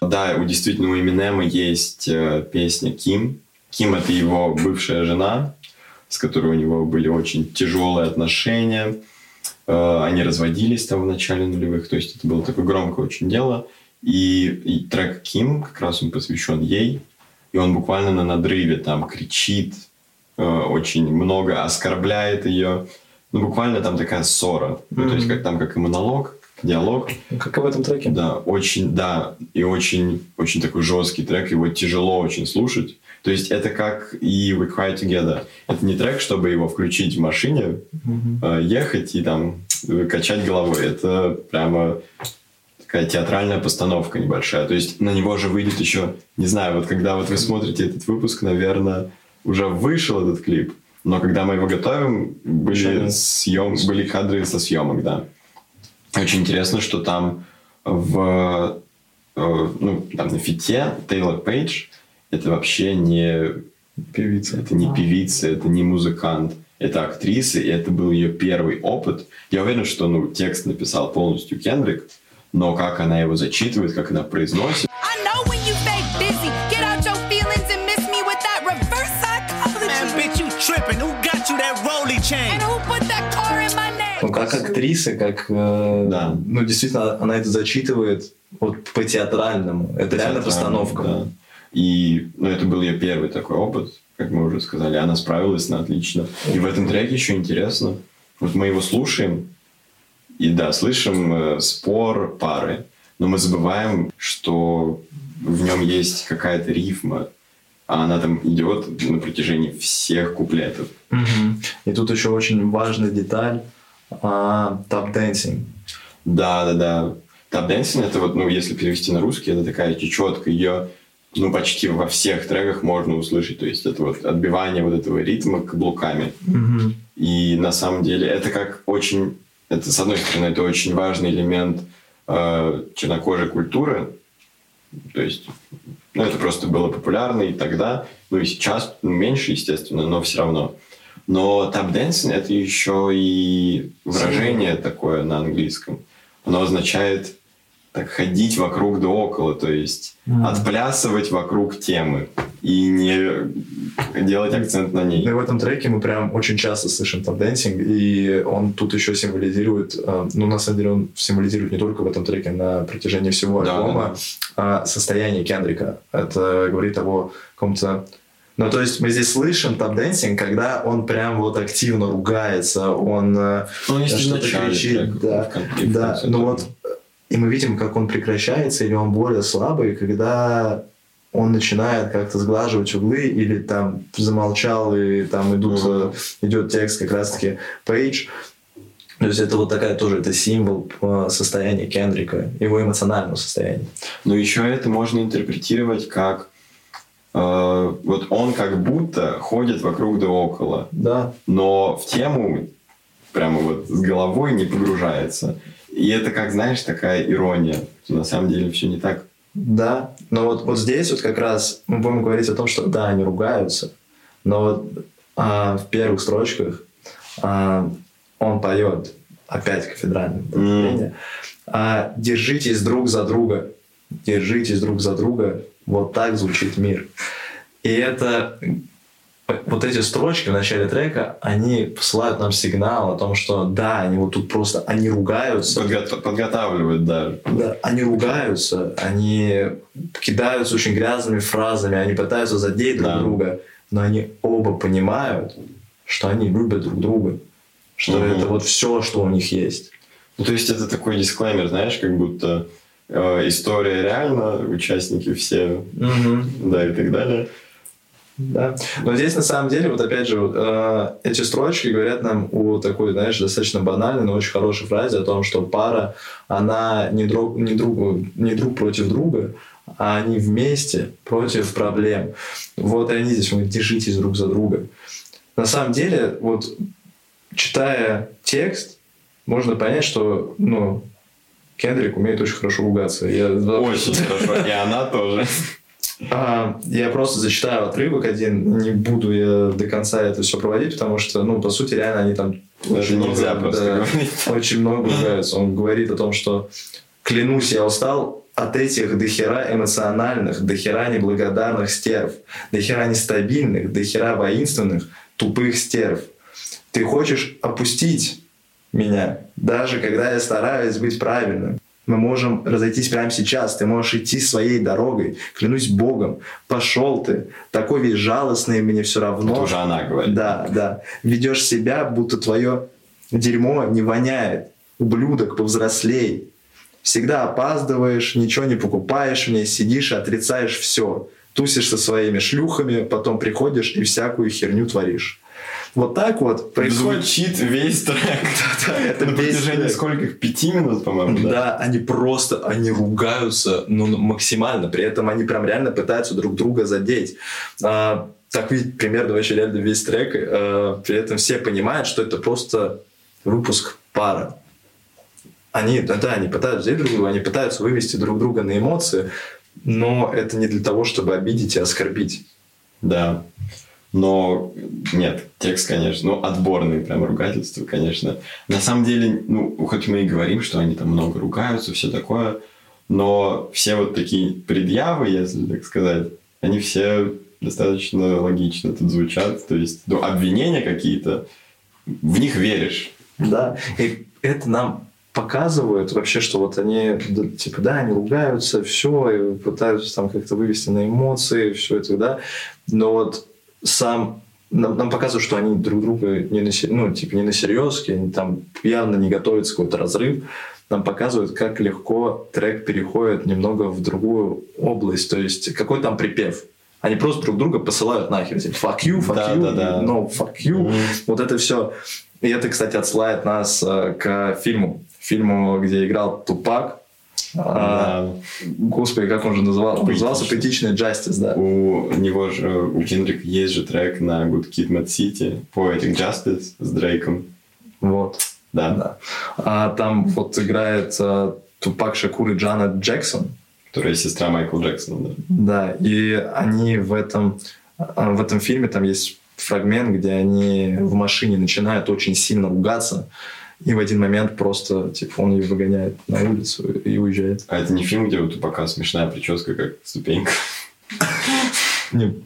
Да, у действительно у Эминема есть э, песня Ким. Ким это его бывшая жена, с которой у него были очень тяжелые отношения они разводились там в начале нулевых, то есть это было такое громкое очень дело. И, и трек Ким, как раз он посвящен ей, и он буквально на надрыве там кричит, э, очень много оскорбляет ее. Ну, буквально там такая ссора. Mm-hmm. Ну, то есть как там как и монолог, диалог. Как и в этом треке. Да, очень, да, и очень, очень такой жесткий трек, его тяжело очень слушать. То есть это как и We Cry Together. Это не трек, чтобы его включить в машине, mm-hmm. ехать и там качать головой. Это прямо такая театральная постановка небольшая. То есть на него же выйдет еще, не знаю, вот когда вот вы смотрите этот выпуск, наверное, уже вышел этот клип. Но когда мы его готовим, были, съем, были кадры со съемок, да. Очень интересно, что там в э, ну, там на фите Тейлор Пейдж это вообще не певица. Это не певица, это не музыкант. Это актриса, и это был ее первый опыт. Я уверен, что ну, текст написал полностью Кендрик, но как она его зачитывает, как она произносит. Ну, как актриса, как... Э, да. Ну, действительно, она это зачитывает вот по-театральному. Это по реально постановка. Да. И ну, это был ее первый такой опыт, как мы уже сказали. Она справилась на отлично. И в этом треке еще интересно. Вот мы его слушаем, и да, слышим э, спор пары, но мы забываем, что в нем есть какая-то рифма, а она там идет на протяжении всех куплетов. Угу. И тут еще очень важная деталь а, tap dancing. Да, да, да. Tap dancing это вот, ну, если перевести на русский, это такая четко ее ну, почти во всех треках можно услышать. То есть это вот отбивание вот этого ритма каблуками. Mm-hmm. И на самом деле это как очень... Это, с одной стороны, это очень важный элемент э, чернокожей культуры. То есть, ну, это просто было популярно и тогда. Ну, и сейчас ну, меньше, естественно, но все равно. Но tap dancing — это еще и выражение такое на английском. Оно означает так ходить вокруг да около, то есть mm. отплясывать вокруг темы и не делать акцент на ней. И в этом треке мы прям очень часто слышим tap dancing, и он тут еще символизирует, э, ну на самом деле он символизирует не только в этом треке на протяжении всего альбома, да, да. а состояние Кендрика. Это говорит о каком-то ну, то есть мы здесь слышим tap dancing, когда он прям вот активно ругается, он э, ну, что-то кричит. Да, да. Ну вот и мы видим, как он прекращается, или он более слабый, когда он начинает как-то сглаживать углы, или там замолчал, и там идут, mm-hmm. идет текст как раз-таки Paige. То есть это вот такая тоже это символ состояния Кендрика, его эмоционального состояния. Но еще это можно интерпретировать как э, вот он как будто ходит вокруг да около, да. но в тему прямо вот с головой не погружается. И это, как знаешь, такая ирония. На самом деле все не так. Да, но вот, вот здесь вот как раз мы будем говорить о том, что да, они ругаются, но вот а, в первых строчках а, он поет опять кафедральное mm. а, «Держитесь друг за друга, держитесь друг за друга, вот так звучит мир. И это вот эти строчки в начале трека, они посылают нам сигнал о том, что да, они вот тут просто, они ругаются. Подго- подготавливают, да. Да, они ругаются, они кидаются очень грязными фразами, они пытаются задеть друг да. друга, но они оба понимают, что они любят друг друга, что угу. это вот все, что у них есть. Ну, то есть это такой дисклеймер, знаешь, как будто э, история реально, участники все, угу. да, и так далее. Да. Но здесь на самом деле, вот опять же, э, эти строчки говорят нам о такой, знаешь, достаточно банальной, но очень хорошей фразе о том, что пара, она не друг, не друг, не друг против друга, а они вместе против проблем. Вот они здесь, вы держитесь друг за друга. На самом деле, вот читая текст, можно понять, что, ну, Кендрик умеет очень хорошо ругаться. Я... Очень хорошо. И она тоже. А, я просто зачитаю отрывок один, не буду я до конца это все проводить, потому что, ну, по сути, реально они там очень нельзя много, да, очень много ругаются. Он говорит о том, что клянусь, я устал от этих дохера эмоциональных, дохера неблагодарных стерв, дохера нестабильных, дохера воинственных, тупых стерв. Ты хочешь опустить меня, даже когда я стараюсь быть правильным. Мы можем разойтись прямо сейчас. Ты можешь идти своей дорогой. Клянусь Богом. Пошел ты. Такой весь жалостный, мне все равно. Это уже она говорит. Да, да. Ведешь себя, будто твое дерьмо не воняет. Ублюдок, повзрослей. Всегда опаздываешь, ничего не покупаешь мне, сидишь и отрицаешь все. Тусишь со своими шлюхами, потом приходишь и всякую херню творишь. Вот так вот происходит... Звучит весь трек. *laughs* Да, да, это На протяжении скольких? Пяти минут, по-моему, да? Да, они просто, они ругаются, ну, максимально. При этом они прям реально пытаются друг друга задеть. А, так ведь примерно вообще реально весь трек. А, при этом все понимают, что это просто выпуск пара. Они, да, да, они пытаются задеть друг друга, они пытаются вывести друг друга на эмоции, но это не для того, чтобы обидеть и оскорбить. Да. Но нет, текст, конечно, ну, отборный прям ругательство, конечно. На самом деле, ну, хоть мы и говорим, что они там много ругаются, все такое, но все вот такие предъявы, если так сказать, они все достаточно логично тут звучат. То есть, ну, обвинения какие-то, в них веришь. Да, и это нам показывают вообще, что вот они, типа, да, они ругаются, все, и пытаются там как-то вывести на эмоции, все это, да, но вот сам нам, нам показывают, что они друг друга не на, ну, типа не на серьезке, они там явно не готовятся какой-то разрыв. Нам показывают, как легко трек переходит немного в другую область. То есть какой там припев. Они просто друг друга посылают нахер. Типа, fuck you, fuck да, you, да, да. no, fuck you. Mm-hmm. Вот это все. И это, кстати, отсылает нас э, к фильму. Фильму, где играл Тупак. А, господи, как он же назывался? Назывался Poetic Justice, да. У него же, у Кендрика есть же трек на Good Kid Mad City, Poetic Justice с Дрейком. Вот. Да. да. А там вот играет а, Тупак Шакур и Джана Джексон. Которая сестра Майкла Джексона, да. Да, и они в этом, а, в этом фильме, там есть фрагмент, где они в машине начинают очень сильно ругаться. И в один момент просто, типа, он ее выгоняет на улицу и уезжает. А это не фильм, где вот пока смешная прическа, как ступенька? Не,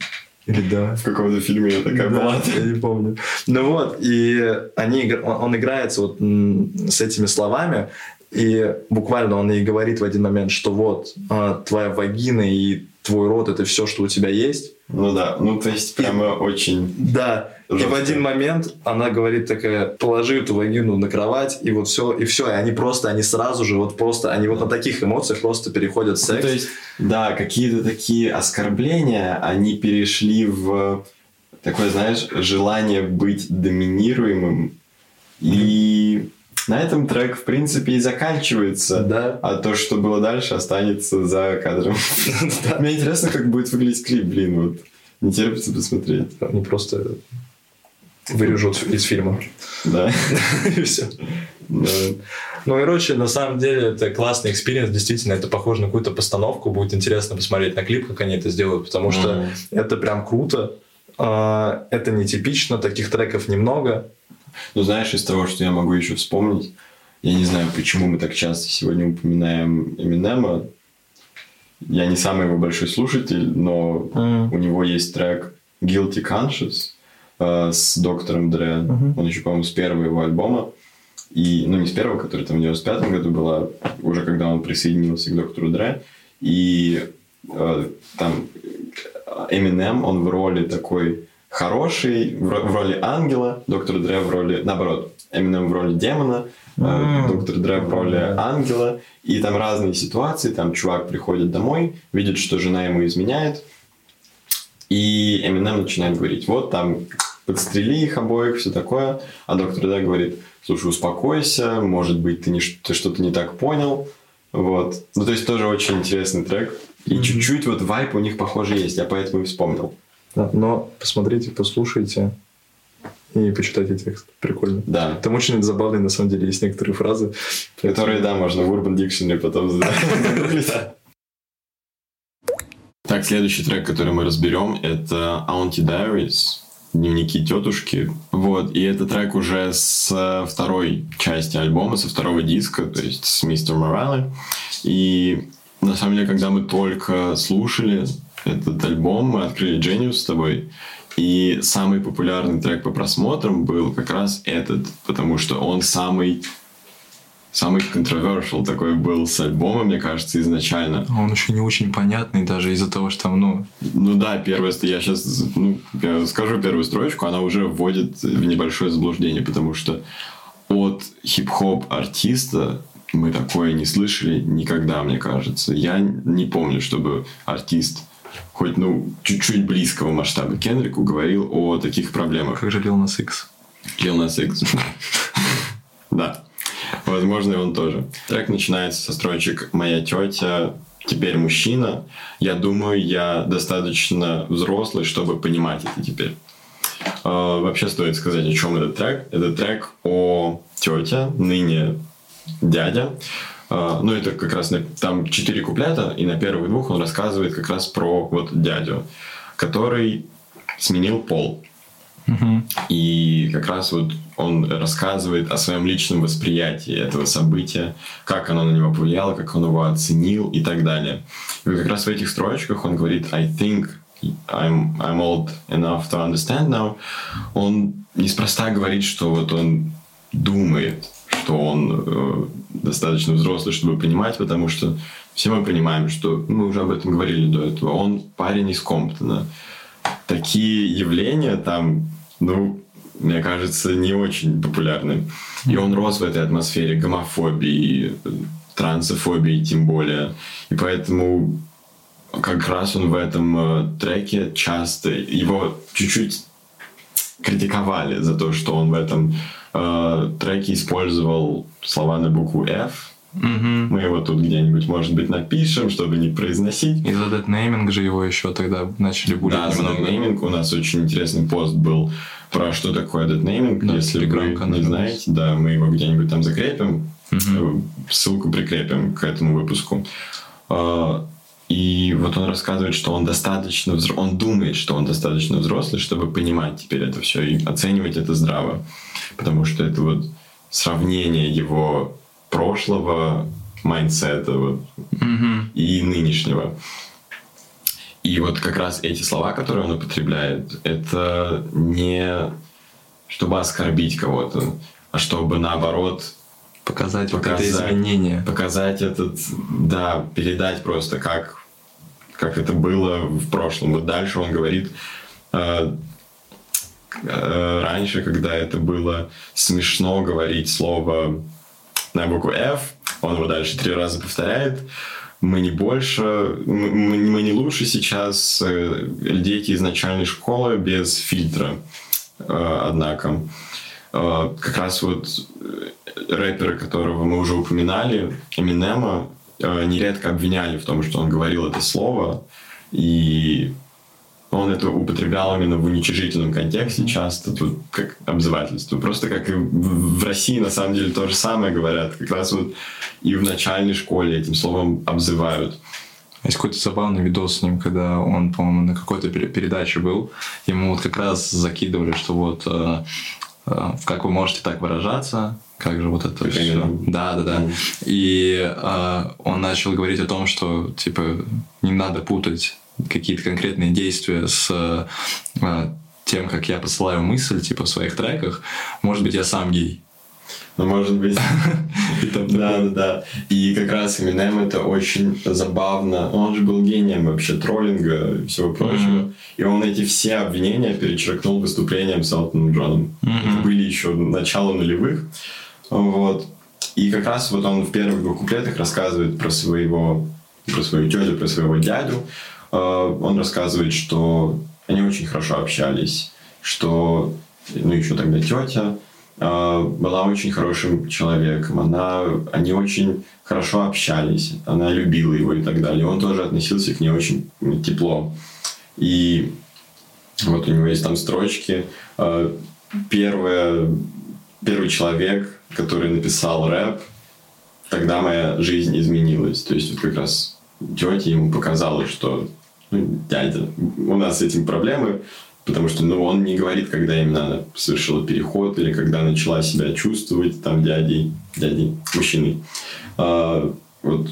или да. В каком-то фильме я такая да, была. Я не помню. Ну вот, и они, он играется вот с этими словами, и буквально он и говорит в один момент, что вот а, твоя вагина и твой рот это все, что у тебя есть. Ну да, ну то есть прямо и, очень. Да. И в один момент она говорит такая, положи эту вагину на кровать, и вот все, и все, и они просто, они сразу же вот просто, они вот на таких эмоциях просто переходят в секс. Ну, то есть, да, какие-то такие оскорбления, они перешли в такое, знаешь, желание быть доминируемым. И на этом трек, в принципе, и заканчивается. Да. А то, что было дальше, останется за кадром. *laughs* Мне интересно, как будет выглядеть клип, блин, вот. Не терпится посмотреть. Они просто вырежут из фильма. Да. *laughs* И все. Да. Ну, короче, на самом деле это классный experience, действительно, это похоже на какую-то постановку, будет интересно посмотреть на клип, как они это сделают, потому что это прям круто, а, это нетипично, таких треков немного, ну, знаешь, из того, что я могу еще вспомнить, я не знаю, почему мы так часто сегодня упоминаем Эминема, я не самый его большой слушатель, но у него есть трек Guilty Conscience э, с доктором Дре. Mm-hmm. Он еще, по-моему, с первого его альбома. И, ну, не с первого, который там в 95 году была, уже когда он присоединился к доктору Дре. И э, там Eminem, он в роли такой хороший, в, в роли ангела, доктор Дре в роли, наоборот, Eminem в роли демона, mm. доктор Дре в роли ангела. И там разные ситуации, там чувак приходит домой, видит, что жена ему изменяет, и Eminem начинает говорить, вот там подстрели их обоих, все такое. А доктор Дре говорит, слушай, успокойся, может быть, ты, не, ты что-то не так понял. Вот. Ну, то есть тоже очень интересный трек. И mm-hmm. чуть-чуть вот вайп у них похоже есть, я поэтому и вспомнил. Да, но посмотрите, послушайте и почитайте текст. Прикольно. Да. Там очень забавные, на самом деле, есть некоторые фразы. Которые, да, можно в Urban Dictionary потом *laughs* *laughs* Так, следующий трек, который мы разберем, это Auntie Diaries дневники тетушки. Вот, и это трек уже с второй части альбома, со второго диска, то есть с Мистер Морале. И на самом деле, когда мы только слушали этот альбом, мы открыли Genius с тобой, и самый популярный трек по просмотрам был как раз этот, потому что он самый самый controversial такой был с альбома, мне кажется, изначально. А он еще не очень понятный даже из-за того, что там, ну... Ну да, первая, я сейчас ну, я скажу первую строчку, она уже вводит в небольшое заблуждение, потому что от хип-хоп артиста мы такое не слышали никогда, мне кажется. Я не помню, чтобы артист хоть ну чуть-чуть близкого масштаба Кенрику говорил о таких проблемах. Как же Lil Nas X? Lil Nas X. Да. Возможно, и он тоже. Трек начинается со строчек «Моя тетя теперь мужчина». Я думаю, я достаточно взрослый, чтобы понимать это теперь. Uh, вообще стоит сказать, о чем этот трек. Это трек о тете, ныне дядя. Uh, ну, это как раз там четыре куплета, и на первых двух он рассказывает как раз про вот дядю, который сменил пол. Угу. И как раз вот он рассказывает о своем личном восприятии этого события, как оно на него повлияло, как он его оценил и так далее. И как раз в этих строчках он говорит «I think I'm, I'm old enough to understand now». Он неспроста говорит, что вот он думает, что он э, достаточно взрослый, чтобы понимать, потому что все мы понимаем, что мы уже об этом говорили до этого. Он парень из Комптона. Такие явления там ну, мне кажется, не очень популярным. И он рос в этой атмосфере гомофобии, трансофобии тем более. И поэтому как раз он в этом э, треке часто его чуть-чуть критиковали за то, что он в этом э, треке использовал слова на букву F, Угу. Мы его тут где-нибудь, может быть, напишем, чтобы не произносить. И за деднейминг же его еще тогда начали булить Да, за деднейминг у нас очень интересный пост был про что такое деднейминг. Да, Если вы не знаете, да, мы его где-нибудь там закрепим. Угу. Ссылку прикрепим к этому выпуску. А, и вот он рассказывает, что он достаточно взрослый, он думает, что он достаточно взрослый, чтобы понимать теперь это все и оценивать это здраво. Потому что это вот сравнение его прошлого mindset а вот, угу. и нынешнего. И вот как раз эти слова, которые он употребляет, это не чтобы оскорбить кого-то, а чтобы наоборот показать, показать вот это изменение. Показать этот, да, передать просто, как, как это было в прошлом. Вот дальше он говорит, э, э, раньше, когда это было смешно говорить слово на букву F, он его дальше три раза повторяет. Мы не больше, мы, мы не лучше сейчас э, дети из начальной школы без фильтра, э, однако. Э, как раз вот рэперы, которого мы уже упоминали, Эминема, нередко обвиняли в том, что он говорил это слово, и он это употреблял именно в уничижительном контексте, часто тут как обзывательство. Просто как и в России на самом деле то же самое говорят. Как раз вот и в начальной школе этим словом обзывают. Есть какой-то забавный видос с ним, когда он, по-моему, на какой-то передаче был. Ему вот как раз закидывали, что вот э, э, как вы можете так выражаться, как же вот это все. Да, да, да. И э, он начал говорить о том, что типа не надо путать какие-то конкретные действия с э, тем, как я посылаю мысль, типа в своих треках. Может быть, я сам гей. Ну, может быть. *laughs* Да, да, да. И как раз Eminem это очень забавно. Он же был гением вообще троллинга и всего прочего. И он эти все обвинения перечеркнул выступлением с Элтоном Джоном. Это были еще начало нулевых. Вот. И как раз вот он в первых двух куплетах рассказывает про своего, про свою тетю, про своего дядю. Э, он рассказывает, что они очень хорошо общались, что, ну, еще тогда тетя э, была очень хорошим человеком, она, они очень хорошо общались, она любила его и так далее. Он тоже относился к ней очень тепло. И вот у него есть там строчки. Э, первое, первый человек, который написал рэп, тогда моя жизнь изменилась. То есть вот как раз тетя ему показала, что ну, дядя, у нас с этим проблемы, потому что ну, он не говорит, когда именно она совершила переход или когда начала себя чувствовать там дядей, дядей, мужчиной. А, вот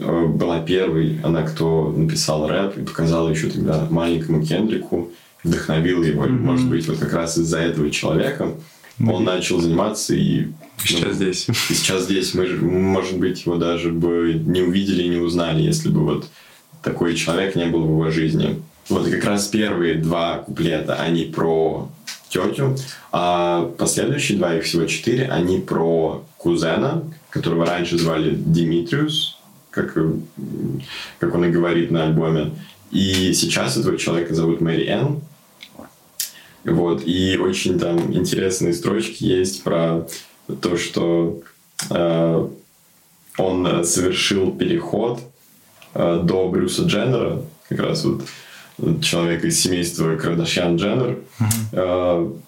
а, была первой, она кто написал рэп и показала еще тогда маленькому Кендрику, вдохновила его, mm-hmm. может быть, вот как раз из-за этого человека mm-hmm. он начал заниматься и Сейчас ну, здесь. И сейчас здесь мы, может быть, его даже бы не увидели и не узнали, если бы вот такой человек не был в его жизни. Вот как раз первые два куплета, они про тетю, а последующие два, их всего четыре, они про кузена, которого раньше звали Димитриус, как, как он и говорит на альбоме. И сейчас этого человека зовут Мэри Энн. Вот, и очень там интересные строчки есть про то, что э, он совершил переход Э, до Брюса Дженнера, как раз вот человек из семейства Кардашьян Дженнер, mm-hmm.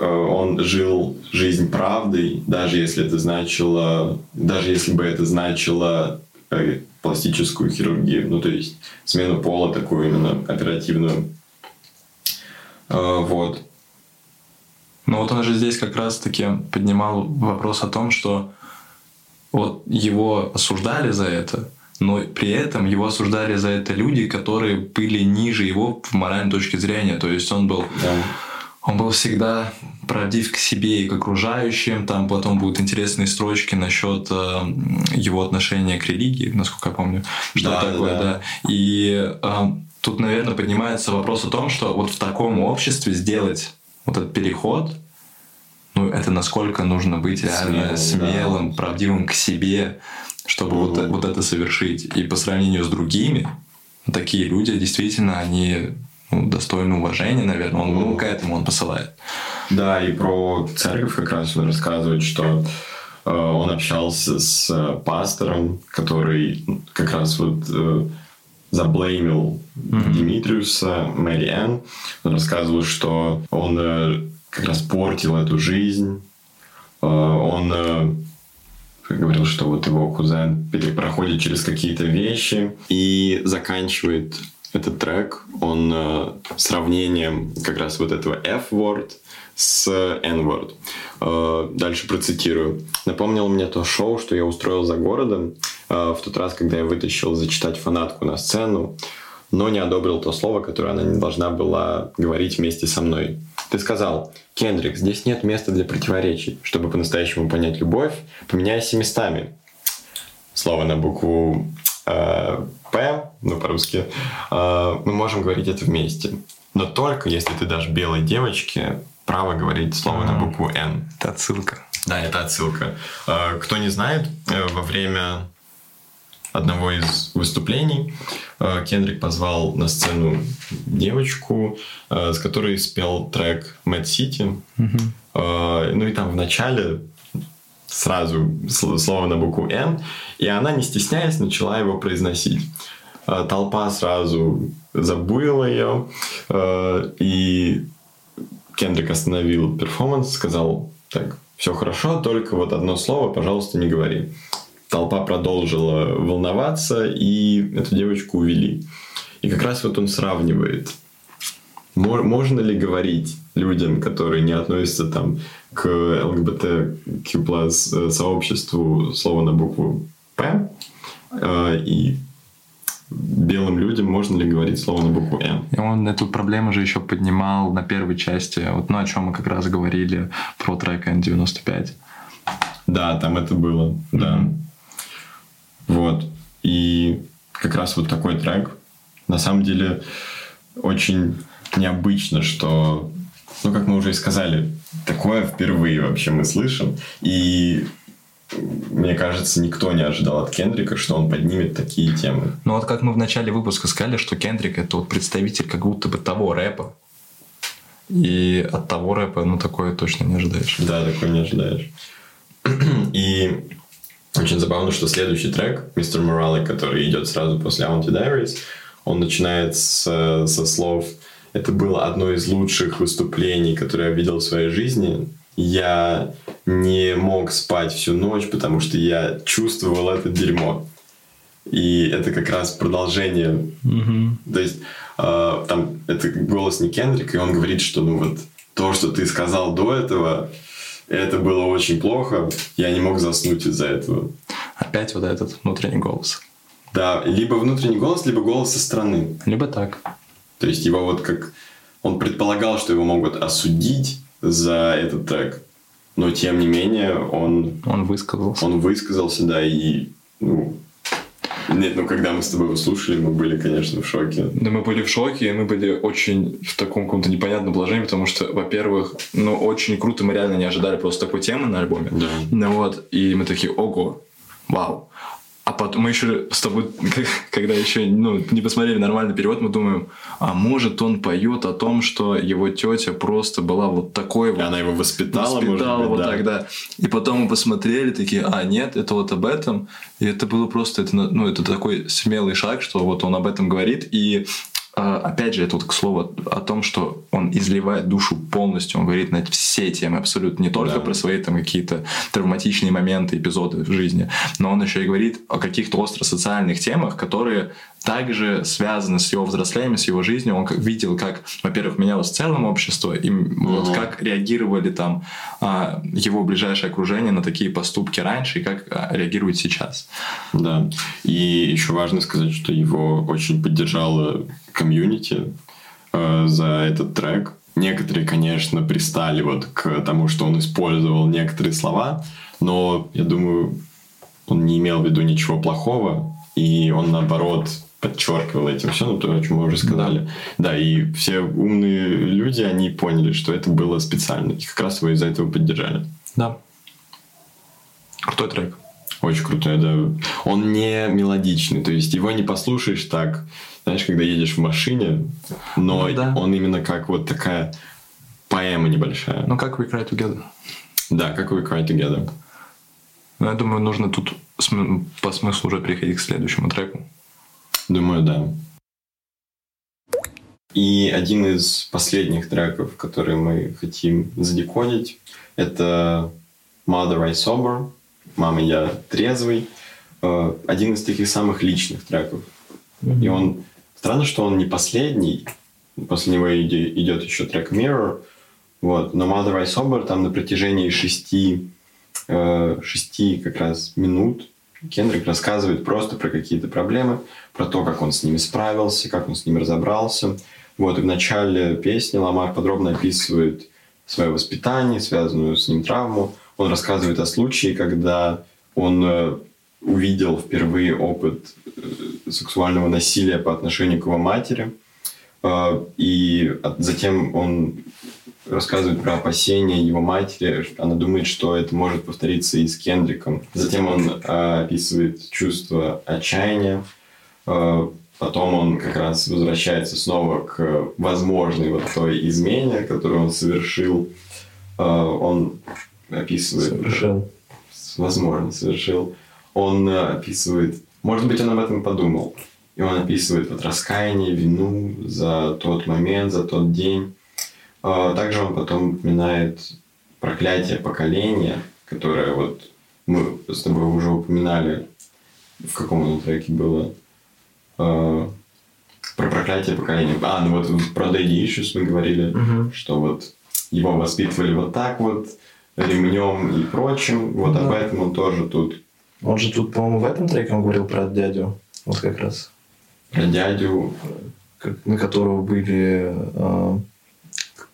он жил жизнь правдой, даже если это значило, даже если бы это значило пластическую хирургию, ну то есть смену пола такую именно оперативную. Вот. Но вот он же здесь как раз-таки поднимал вопрос о том, что вот его осуждали за это, но при этом его осуждали за это люди, которые были ниже его в моральной точке зрения. То есть он был, да. он был всегда правдив к себе и к окружающим. Там потом будут интересные строчки насчет э, его отношения к религии, насколько я помню, что да, такое, да. да. И э, тут, наверное, поднимается вопрос о том, что вот в таком обществе сделать вот этот переход, ну, это насколько нужно быть реально смелым, смелым да. правдивым к себе, чтобы вот, вот это совершить. И по сравнению с другими, такие люди действительно, они ну, достойны уважения, наверное. Он ну, к этому он посылает. Да, и про церковь как раз он рассказывает, что э, он общался с э, пастором, который как раз вот э, заблеймил mm-hmm. Димитриуса, Мэри Энн. Он рассказывал, что он э, как раз портил эту жизнь. Э, он э, говорил, что вот его кузен проходит через какие-то вещи и заканчивает этот трек он э, сравнением как раз вот этого F-word с N-word. Э, дальше процитирую. Напомнил мне то шоу, что я устроил за городом э, в тот раз, когда я вытащил зачитать фанатку на сцену, но не одобрил то слово, которое она не должна была говорить вместе со мной. Ты сказал, Кендрик, здесь нет места для противоречий. Чтобы по-настоящему понять любовь, поменяйся местами. Слово на букву э, П, ну по-русски, э, мы можем говорить это вместе. Но только если ты дашь белой девочке право говорить слово mm-hmm. на букву Н. Это отсылка. Да, это отсылка. Э, кто не знает, э, во время одного из выступлений э, Кендрик позвал на сцену девочку, э, с которой спел трек Mad City. Mm-hmm. Ну и там в начале сразу слово на букву Н, и она, не стесняясь, начала его произносить. Толпа сразу забуила ее, и Кендрик остановил перформанс, сказал, так, все хорошо, только вот одно слово, пожалуйста, не говори толпа продолжила волноваться, и эту девочку увели. И как раз вот он сравнивает можно ли говорить людям, которые не относятся там к ЛГБТQ+, э, сообществу слово на букву «П», э, и белым людям можно ли говорить слово на букву «М». И он эту проблему же еще поднимал на первой части, вот, ну, о чем мы как раз говорили про трек N95. Да, там это было, mm-hmm. Вот. И как раз вот такой трек. На самом деле очень необычно, что, ну, как мы уже и сказали, такое впервые вообще мы слышим. И мне кажется, никто не ожидал от Кендрика, что он поднимет такие темы. Ну вот как мы в начале выпуска сказали, что Кендрик это вот представитель как будто бы того рэпа. И от того рэпа, ну, такое точно не ожидаешь. Да, такое не ожидаешь. И очень забавно, что следующий трек, Мистер Моралли, который идет сразу после Auntie Diaries, он начинает с, со слов «Это было одно из лучших выступлений, которые я видел в своей жизни. Я не мог спать всю ночь, потому что я чувствовал это дерьмо». И это как раз продолжение. Mm-hmm. То есть э, там это голос не Кендрик, и он говорит, что ну вот то, что ты сказал до этого, это было очень плохо. Я не мог заснуть из-за этого. Опять вот этот внутренний голос. Да, либо внутренний голос, либо голос со стороны. Либо так. То есть его вот как... Он предполагал, что его могут осудить за этот трек. Но тем не менее он... Он высказался. Он высказался, да, и ну, нет, ну когда мы с тобой его слушали, мы были, конечно, в шоке. Да, мы были в шоке, и мы были очень в таком каком-то непонятном положении, потому что, во-первых, ну, очень круто, мы реально не ожидали просто такой темы на альбоме. Да. Ну вот, и мы такие, ого, вау. А потом мы еще с тобой, *laughs* когда еще ну, не посмотрели нормальный перевод, мы думаем, а может он поет о том, что его тетя просто была вот такой вот. Она его воспитала, воспитала может быть, вот да. тогда. И потом мы посмотрели, такие, а нет, это вот об этом. И это было просто, это, ну, это такой смелый шаг, что вот он об этом говорит. И опять же, это вот к слову о том, что он изливает душу полностью, он говорит на все темы абсолютно, не только да. про свои там какие-то травматичные моменты, эпизоды в жизни, но он еще и говорит о каких-то остро-социальных темах, которые также связаны с его взрослением, с его жизнью. Он видел, как, во-первых, менялось в целом общество, и mm-hmm. вот как реагировали там а, его ближайшее окружение на такие поступки раньше, и как а, реагирует сейчас. Да. И еще важно сказать, что его очень поддержала комьюнити э, за этот трек. Некоторые, конечно, пристали вот к тому, что он использовал некоторые слова, но я думаю, он не имел в виду ничего плохого, и он наоборот подчеркивал этим все, ну, то, о чем мы уже сказали. Да. и все умные люди, они поняли, что это было специально, и как раз его из-за этого поддержали. Да. Крутой трек. Очень крутой, да. Он не мелодичный, то есть его не послушаешь так, знаешь, когда едешь в машине, но ну, да. он именно как вот такая поэма небольшая. Ну, как We Cry Together. Да, как We Cry Together. Ну, я думаю, нужно тут по смыслу уже переходить к следующему треку. Думаю, да. И один из последних треков, которые мы хотим задекодить, это Mother I Sober, Мама я трезвый. Э, один из таких самых личных треков. Mm-hmm. И он Странно, что он не последний. После него идет еще трек Mirror. Вот. Но Mother I Sober там на протяжении шести, э, шести как раз минут Кендрик рассказывает просто про какие-то проблемы, про то, как он с ними справился, как он с ними разобрался. Вот, и в начале песни Ламар подробно описывает свое воспитание, связанную с ним травму. Он рассказывает о случае, когда он э, увидел впервые опыт э, сексуального насилия по отношению к его матери. Э, и затем он рассказывает про опасения его матери. Она думает, что это может повториться и с Кендриком. Затем он э, описывает чувство отчаяния. Потом он как раз возвращается снова к возможной вот той измене, которую он совершил. Он описывает... Совершил. Возможно, совершил он э, описывает, может быть, он об этом подумал, и он описывает вот раскаяние, вину за тот момент, за тот день. А, также он потом упоминает проклятие поколения, которое вот мы с тобой уже упоминали, в каком оно треке было. А, Про проклятие поколения. А, ну вот про Daddy Issues мы говорили, угу. что вот его воспитывали вот так вот, ремнем и прочим. Вот да. об этом он тоже тут. Он же тут, по-моему, в этом треке он говорил про дядю. Вот как раз. Про дядю. Как, на которого были... Э,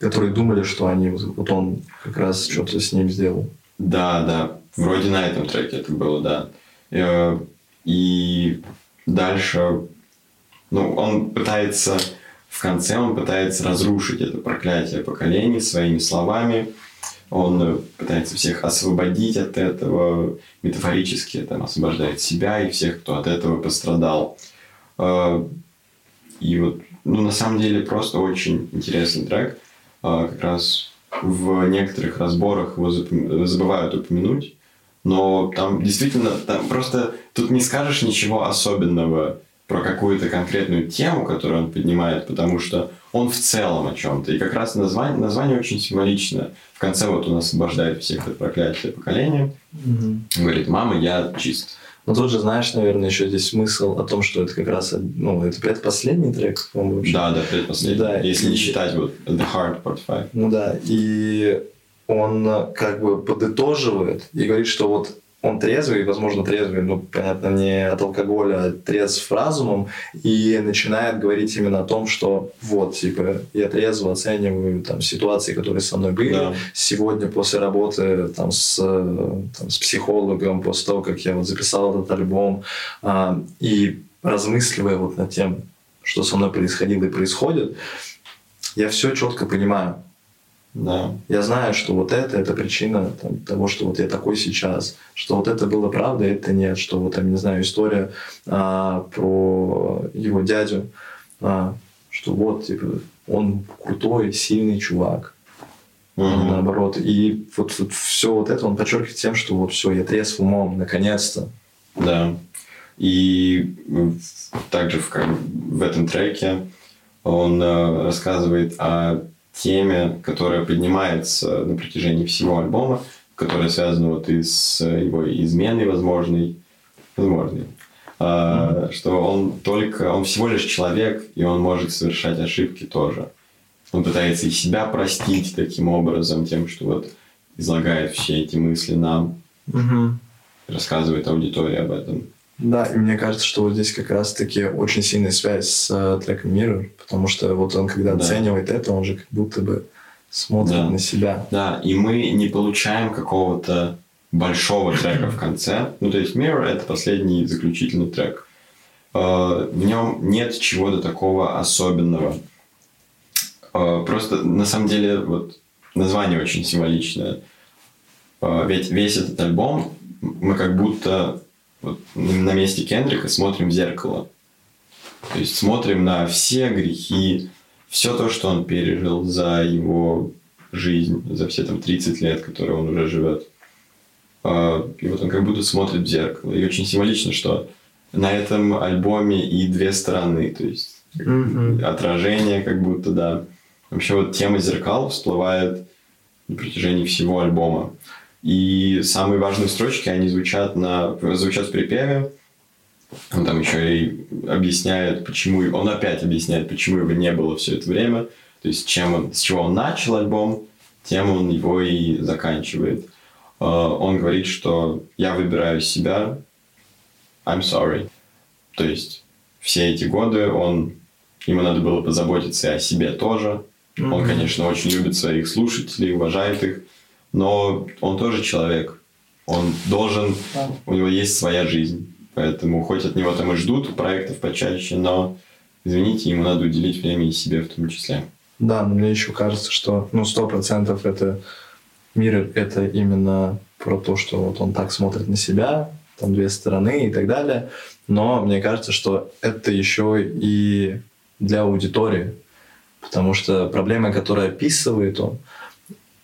которые думали, что они... Вот он как раз что-то с ним сделал. Да, да. Вроде на этом треке это было, да. Э, и дальше, ну, он пытается, в конце он пытается разрушить это проклятие поколений своими словами. Он пытается всех освободить от этого, метафорически там, освобождает себя и всех, кто от этого пострадал. Э, и вот, ну, на самом деле, просто очень интересный трек. Э, как раз в некоторых разборах его забывают упомянуть но там действительно, там просто тут не скажешь ничего особенного про какую-то конкретную тему, которую он поднимает, потому что он в целом о чем-то. И как раз название, название очень символично. В конце вот он освобождает всех от проклятия поколения. Угу. Говорит, мама, я чист. Но тут же, знаешь, наверное, еще здесь смысл о том, что это как раз, ну, это предпоследний трек, по-моему. Да, да, предпоследний. Да, Если и... не считать вот The Hard Part 5. Ну да, и он как бы подытоживает и говорит, что вот он трезвый, возможно, трезвый, ну, понятно, не от алкоголя, а трезв разумом, и начинает говорить именно о том, что вот, типа, я трезво оцениваю там ситуации, которые со мной были. Да. Сегодня после работы там с, там, с психологом, после того, как я вот записал этот альбом, а, и размысливая вот над тем, что со мной происходило и происходит, я все четко понимаю. Да. Я знаю, что вот это, это причина там, того, что вот я такой сейчас, что вот это было правда, это нет, что вот, там, не знаю, история а, про его дядю, а, что вот, типа, он крутой, сильный чувак, а наоборот. И вот, вот все вот это он подчеркивает тем, что вот все, я трезв умом, наконец-то. Да. И также в, в этом треке он э, рассказывает о теме, которая поднимается на протяжении всего альбома, которая связана вот и с его изменой возможной, возможной, mm-hmm. что он только, он всего лишь человек, и он может совершать ошибки тоже. Он пытается и себя простить таким образом, тем, что вот излагает все эти мысли нам, mm-hmm. рассказывает аудитории об этом. Да, и мне кажется, что вот здесь как раз-таки очень сильная связь с э, треком Mirror, потому что вот он, когда да. оценивает это, он же как будто бы смотрит да. на себя. Да, и мы не получаем какого-то большого трека в конце. Ну, то есть Mirror — это последний заключительный трек. Э, в нем нет чего-то такого особенного. Э, просто, на самом деле, вот название очень символичное. Э, ведь весь этот альбом мы как будто вот на месте Кендрика смотрим в зеркало. То есть смотрим на все грехи, все то, что он пережил за его жизнь, за все там 30 лет, которые он уже живет. А, и вот он как будто смотрит в зеркало. И очень символично, что на этом альбоме и две стороны, то есть mm-hmm. отражение как будто, да. Вообще вот тема зеркал всплывает на протяжении всего альбома. И самые важные строчки, они звучат, на, звучат в припеве. Он там еще и объясняет, почему... Он опять объясняет, почему его не было все это время. То есть, чем он, с чего он начал альбом, тем он его и заканчивает. А, он говорит, что я выбираю себя, I'm sorry. То есть, все эти годы он... Ему надо было позаботиться и о себе тоже. Mm-hmm. Он, конечно, очень любит своих слушателей, уважает их но он тоже человек. Он должен, да. у него есть своя жизнь. Поэтому хоть от него там и ждут проектов почаще, но, извините, ему надо уделить время и себе в том числе. Да, но мне еще кажется, что ну сто процентов это мир это именно про то, что вот он так смотрит на себя, там две стороны и так далее. Но мне кажется, что это еще и для аудитории. Потому что проблемы, которые описывает он,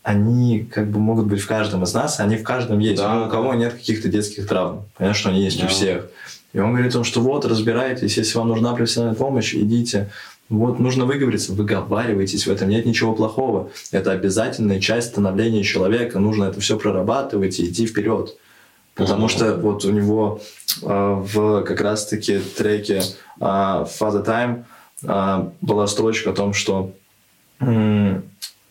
они как бы могут быть в каждом из нас, они в каждом есть. Да, у кого нет каких-то детских травм. Понятно, что они есть да. у всех. И он говорит о том, что вот, разбирайтесь, если вам нужна профессиональная помощь, идите. Вот, нужно выговориться, выговаривайтесь, в этом нет ничего плохого. Это обязательная часть становления человека, нужно это все прорабатывать и идти вперед. Потому что вот у него э, в как раз-таки треке э, Father Time а, была строчка о том, что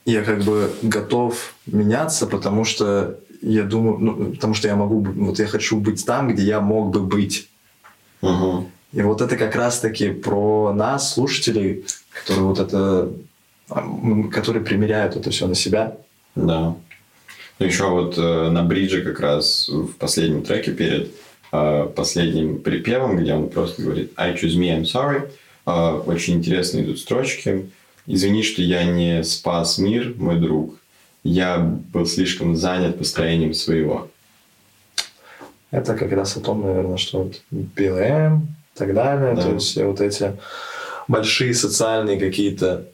я как бы готов меняться, потому что я думаю, ну, потому что я могу, вот я хочу быть там, где я мог бы быть. Угу. И вот это как раз-таки про нас, слушателей, которые вот это, которые примеряют это все на себя. Да. Ну, еще вот э, на бридже как раз в последнем треке перед э, последним припевом, где он просто говорит I choose me, I'm sorry. Э, очень интересные идут строчки. Извини, что я не спас мир, мой друг. Я был слишком занят построением своего. Это как раз о том, наверное, что вот BLM и так далее. Да. То есть вот эти большие социальные какие-то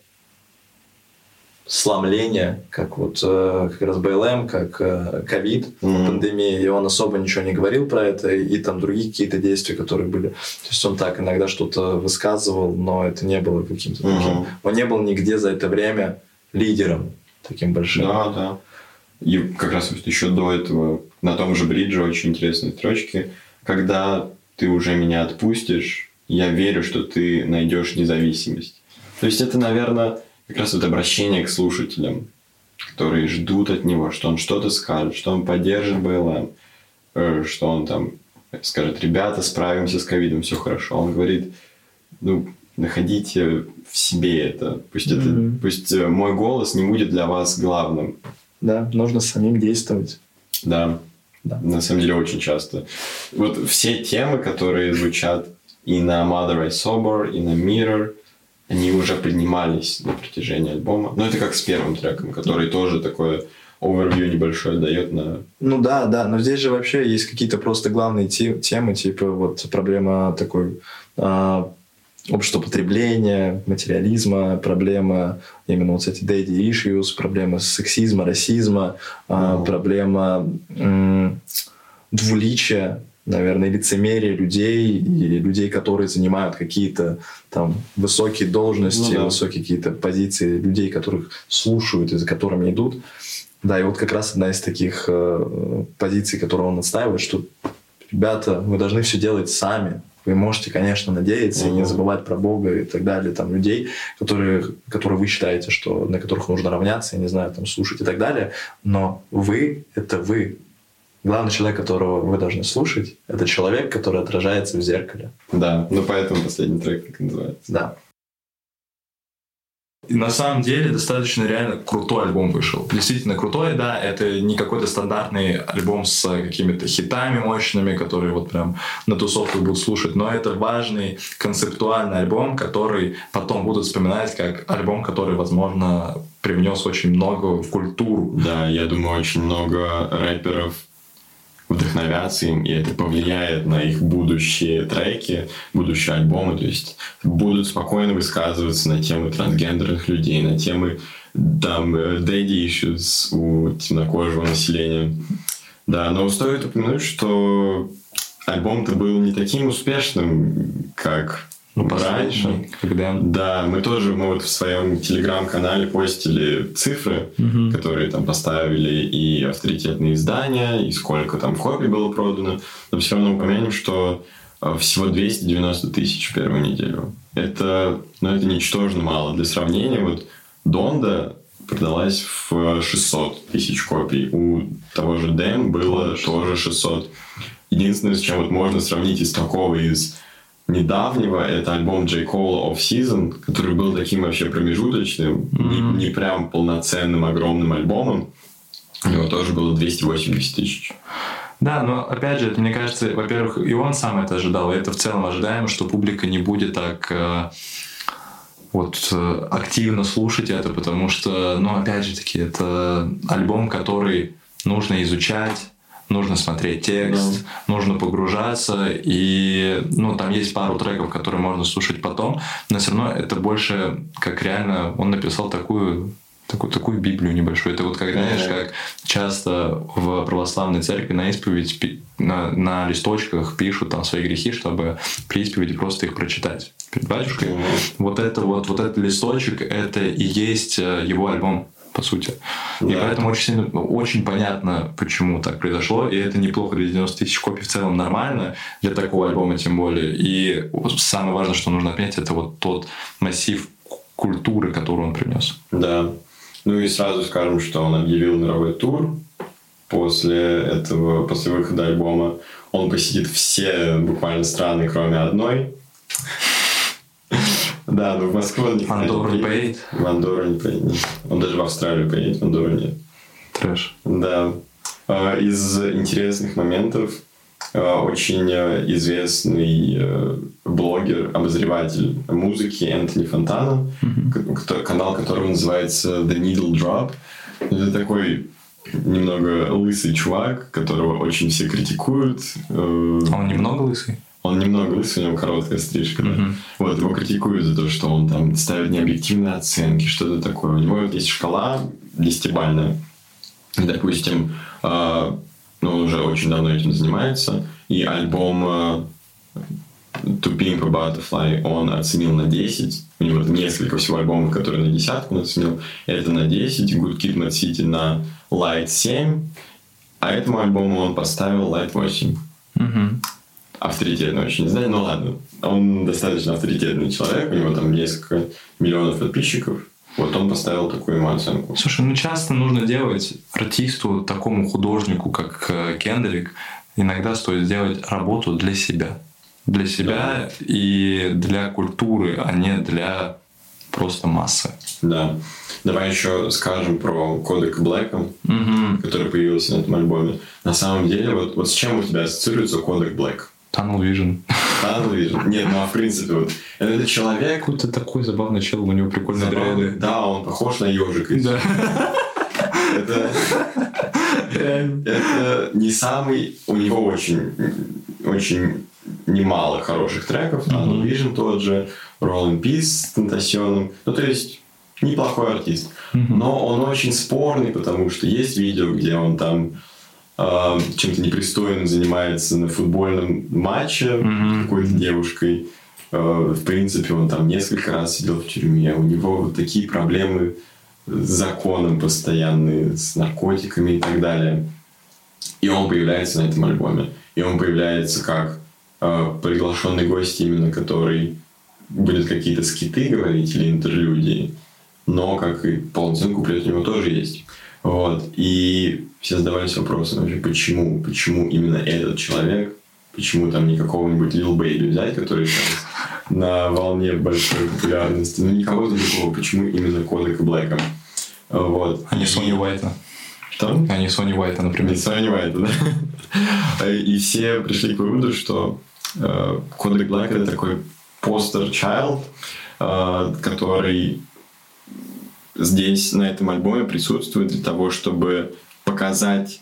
сломления, как вот э, как раз БЛМ, как э, ковид, mm-hmm. пандемия, и он особо ничего не говорил про это, и, там другие какие-то действия, которые были. То есть он так иногда что-то высказывал, но это не было каким-то mm-hmm. таким. Он не был нигде за это время лидером таким большим. Да, да. И как раз вот еще до этого на том же бридже очень интересные строчки. Когда ты уже меня отпустишь, я верю, что ты найдешь независимость. То есть это, наверное, как раз вот обращение к слушателям, которые ждут от него, что он что-то скажет, что он поддержит БЛМ, э, что он там скажет, ребята, справимся с ковидом, все хорошо. Он говорит, ну, находите в себе это. Пусть, mm-hmm. это, пусть э, мой голос не будет для вас главным. Да, нужно самим действовать. Да. да. На самом деле очень часто. Вот все темы, которые звучат и на Mother I Sober, и на Mirror, они уже поднимались на протяжении альбома. Но это как с первым треком, который тоже такое овервью небольшое дает на... Ну да, да, но здесь же вообще есть какие-то просто главные темы, типа вот проблема такой а, общества потребления, материализма, проблема именно вот эти daddy issues, проблема сексизма, расизма, mm-hmm. проблема двуличия, наверное, лицемерие людей и людей, которые занимают какие-то там высокие должности, ну, да. высокие какие-то позиции, людей, которых слушают и за которыми идут. Да, и вот как раз одна из таких э, позиций, которую он отстаивает, что ребята, вы должны все делать сами. Вы можете, конечно, надеяться mm-hmm. и не забывать про Бога и так далее, там людей, которые, которые вы считаете, что на которых нужно равняться, я не знаю, там слушать и так далее. Но вы это вы, Главный человек, которого вы должны слушать, это человек, который отражается в зеркале. Да, ну поэтому последний трек так называется. Да. И на самом деле достаточно реально крутой альбом вышел. Действительно крутой, да, это не какой-то стандартный альбом с какими-то хитами мощными, которые вот прям на тусовках будут слушать, но это важный концептуальный альбом, который потом будут вспоминать как альбом, который, возможно, привнес очень много в культуру. Да, я думаю, очень много рэперов вдохновятся им, и это повлияет на их будущие треки, будущие альбомы, то есть будут спокойно высказываться на темы трансгендерных людей, на темы там daddy issues у темнокожего населения. Да, но стоит упомянуть, что альбом-то был не таким успешным, как ну, раньше. Когда... Да, мы тоже мы вот в своем телеграм-канале постили цифры, угу. которые там поставили и авторитетные издания, и сколько там копий было продано. Но все равно упомянем, что э, всего 290 тысяч в первую неделю. Это, ну, это ничтожно мало. Для сравнения, вот Донда продалась в 600 тысяч копий. У того же Дэм было тоже 600. Единственное, с чем вот можно сравнить из такого, из недавнего, это альбом Джей Кола Off Season, который был таким вообще промежуточным, mm-hmm. не, не прям полноценным огромным альбомом. У него тоже было 280 тысяч. Да, но опять же, мне кажется, во-первых, и он сам это ожидал, и это в целом ожидаемо, что публика не будет так э, вот э, активно слушать это, потому что, ну, опять же таки, это альбом, который нужно изучать, нужно смотреть текст, да. нужно погружаться, и ну, там есть пару треков, которые можно слушать потом, но все равно это больше как реально он написал такую такую, такую Библию небольшую. Это вот как, знаешь, как часто в православной церкви на исповедь на, на листочках пишут там свои грехи, чтобы при исповеди просто их прочитать перед батюшкой. Вот это вот, вот этот листочек, это и есть э, его альбом. По сути. Да. И поэтому очень, сильно, очень понятно, почему так произошло. И это неплохо для 90 тысяч копий в целом нормально, для такого альбома тем более. И самое важное, что нужно отметить, это вот тот массив культуры, которую он принес. Да. Ну и сразу скажем, что он объявил мировой тур после этого, после выхода альбома. Он посетит все буквально страны, кроме одной. Да, но в Москву он никогда Андорра не поедет. В Андорру не поедет. Он даже в Австралию поедет, в Андорру нет. Трэш. Да. А, из интересных моментов а, очень э, известный блогер, обозреватель музыки Энтони Фонтана, mm-hmm. канал которого называется The Needle Drop. Это такой немного лысый чувак, которого очень все критикуют. Э, а он немного лысый? Он немного лысый, у него короткая стрижка. Mm-hmm. Да. Вот, его критикуют за то, что он там ставит необъективные оценки, что-то такое. У него вот есть шкала десятибальная. Допустим, э, ну, он уже очень давно этим занимается, и альбом э, To Pimp a Butterfly он оценил на 10. У него несколько всего альбомов, которые на десятку он оценил. Это на 10, Good Kid, Mad City на Light 7, а этому альбому он поставил Light 8. Угу. Авторитетно очень, не знаю, ну ладно. Он достаточно авторитетный человек, у него там несколько миллионов подписчиков. Вот он поставил такую ему оценку. Слушай, ну часто нужно делать артисту, такому художнику, как э, Кендрик, иногда стоит сделать работу для себя. Для себя да. и для культуры, а не для просто массы. Да. Давай еще скажем про кодек Блэка, угу. который появился на этом альбоме. На самом деле, вот, вот с чем у тебя ассоциируется кодек Блэк? Tunnel Vision. Tunnel Vision. Нет, ну а в принципе, вот, это человек... Какой-то такой забавный чел, у него прикольные дреды. Да, он похож на ежика. Да. Это, это не самый... У него очень, очень немало хороших треков. Tunnel Vision тот же, Rolling Peace с Тентасионом. Ну, то есть, неплохой артист. Но он очень спорный, потому что есть видео, где он там чем-то непристойным занимается на футбольном матче mm-hmm. какой-то девушкой. Э, в принципе, он там несколько раз сидел в тюрьме. У него вот такие проблемы с законом постоянные, с наркотиками и так далее. И он появляется на этом альбоме. И он появляется как э, приглашенный гость именно, который будет какие-то скиты говорить или интерлюдии но, как и полноценный куплет у него тоже есть. Вот. И все задавались вопросом вообще, почему, почему именно этот человек, почему там не какого-нибудь Lil Baby взять, который сейчас на волне большой популярности, ну никого другого, почему именно Кодека Блэка. Вот. А не Сони Уайта. Что? А не Сони Уайта, например. Не Сони Уайта, да. *laughs* И все пришли к выводу, что э, Кодек Блэк это такой постер child, э, который здесь, на этом альбоме присутствует для того, чтобы показать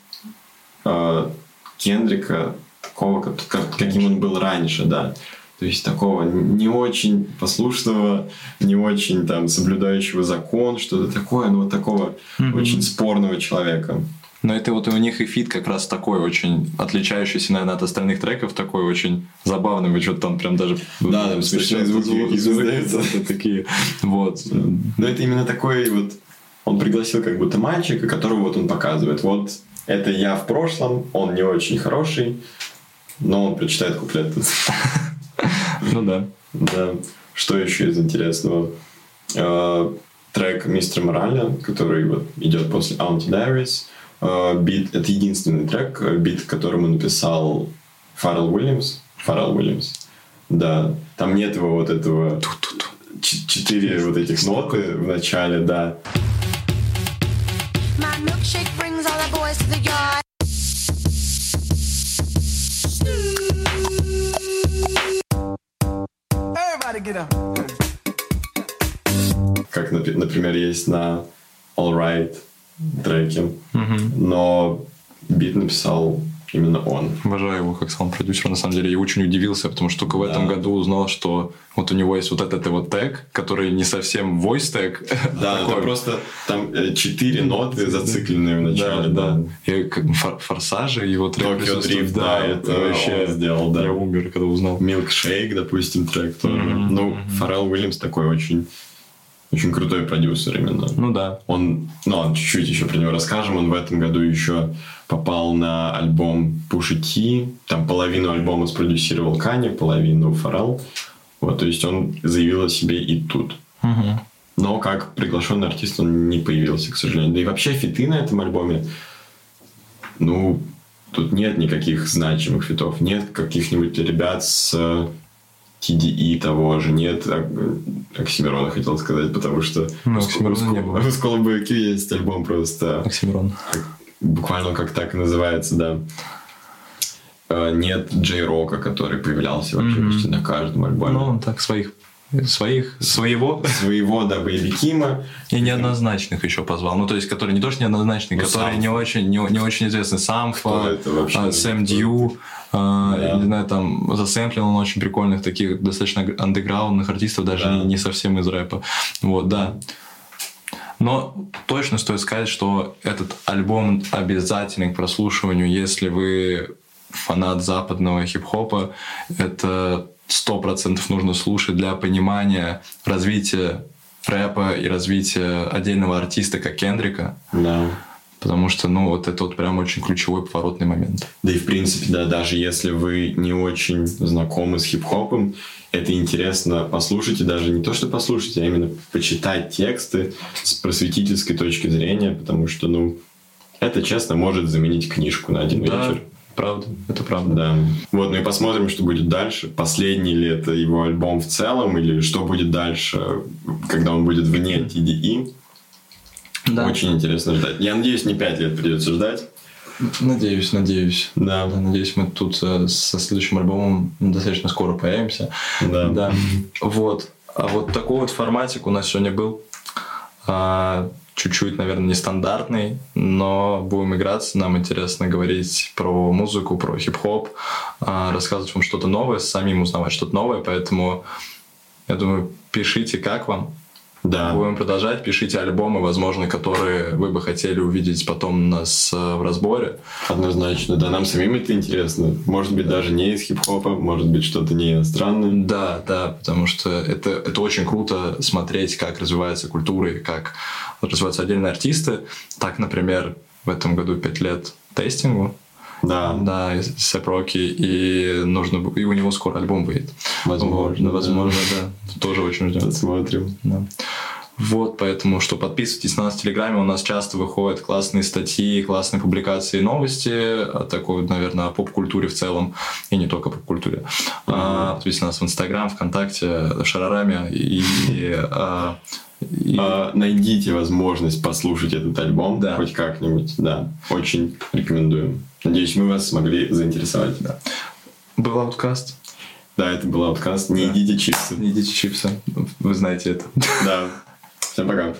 э, Кендрика такого, как, каким он был раньше, да. То есть такого не очень послушного, не очень там соблюдающего закон, что-то такое, но вот такого mm-hmm. очень спорного человека. Но это вот у них и фит как раз такой очень отличающийся, наверное, от остальных треков, такой очень забавный, вы что-то там прям даже... Да, там смешные звуки *laughs* издаются. Такие, вот. Но это именно такой вот... Он пригласил как будто мальчика, которого вот он показывает. Вот это я в прошлом, он не очень хороший, но он прочитает куплет. *laughs* Ну да. Да. Что еще из интересного? Э, трек Мистер Мораля, который вот идет после Auntie Diaries, Э, бит, это единственный трек, э, бит, которому написал Фаррелл Уильямс. Фаррелл Уильямс. Да. Там нет его вот этого... Четыре вот этих ноты в начале, да. Как, например, есть на All Right треки. Угу. Но бит написал именно он. Обожаю его как саунд-продюсер, на самом деле. Я очень удивился, потому что только в да. этом году узнал, что вот у него есть вот этот вот тег, который не совсем voice тег. Да, это *laughs* просто там э, четыре ноты зацикленные в начале. Да, да. И как форсажи, его трек Tokyo Drift, да, это вообще сделал, да. Я умер, когда узнал. Milkshake, допустим, трек тоже. Ну, Фаррелл Уильямс такой очень очень крутой продюсер именно. Ну да. Он, ну, чуть-чуть еще про него расскажем. Он в этом году еще попал на альбом Pusha T. Там половину альбома спродюсировал Кани, половину Фарал. Вот, то есть он заявил о себе и тут. Угу. Но как приглашенный артист он не появился, к сожалению. Да и вообще фиты на этом альбоме, ну, тут нет никаких значимых фитов. Нет каких-нибудь ребят с TDE того же, нет Оксимирона, хотел сказать, потому что ну, было. У Сколы есть альбом просто... Оксимирон. Буквально как так и называется, да. А, нет Джей Рока, который появлялся вообще mm-hmm. почти на каждом альбоме. Ну, он так своих своих, своего. Своего, да, боевикима. И неоднозначных еще позвал. Ну, то есть, которые не то, что неоднозначные, ну, которые не очень, не, не очень известны. Самфа, а, Сэм Дью, а, да. не знаю, там, засэмплил он очень прикольных таких достаточно андеграундных артистов, даже да. не, не совсем из рэпа. Вот, да. Но точно стоит сказать, что этот альбом обязательный к прослушиванию, если вы фанат западного хип-хопа. Это сто процентов нужно слушать для понимания развития рэпа и развития отдельного артиста, как Кендрика. Да. Потому что, ну, вот это вот прям очень ключевой поворотный момент. Да и, в принципе, да, даже если вы не очень знакомы с хип-хопом, это интересно послушать, и даже не то, что послушать, а именно почитать тексты с просветительской точки зрения, потому что, ну, это, честно, может заменить книжку на один да. вечер правда, это правда. Да. Вот, ну и посмотрим, что будет дальше. Последний ли это его альбом в целом, или что будет дальше, когда он будет вне TDE. Да. Очень интересно ждать. Я надеюсь, не пять лет придется ждать. Надеюсь, надеюсь. Да. да. Надеюсь, мы тут э, со следующим альбомом достаточно скоро появимся. Да. да. Вот. А вот такой вот форматик у нас сегодня был. Чуть-чуть, наверное, нестандартный, но будем играться. Нам интересно говорить про музыку, про хип-хоп, а, рассказывать вам что-то новое, самим узнавать что-то новое. Поэтому, я думаю, пишите, как вам. Да. Будем продолжать. Пишите альбомы, возможно, которые вы бы хотели увидеть потом нас э, в разборе. Однозначно, да. Нам самим это интересно. Может быть, даже не из хип-хопа, может быть, что-то не иностранное. Да, да, потому что это, это очень круто смотреть, как развивается культура и как развиваются отдельные артисты. Так, например, в этом году пять лет тестингу. Да. Да, Сепроки, и нужно и у него скоро альбом выйдет. Возможно. Вот, возможно, да. Тоже очень ждем. Посмотрим. Да. Вот, поэтому что подписывайтесь на нас в Телеграме, у нас часто выходят классные статьи, классные публикации, новости о такой, наверное, о поп-культуре в целом, и не только поп-культуре. Mm-hmm. А, подписывайтесь на нас в Инстаграм, ВКонтакте, Шарарами, и, и, а, и... А, найдите возможность послушать этот альбом да. хоть как-нибудь, да, очень рекомендуем. Надеюсь, мы вас смогли заинтересовать. Да. Был ауткаст. Да, это был ауткаст. Не да. едите чипсы. Не едите чипсы. Вы знаете это. Да. Всем пока.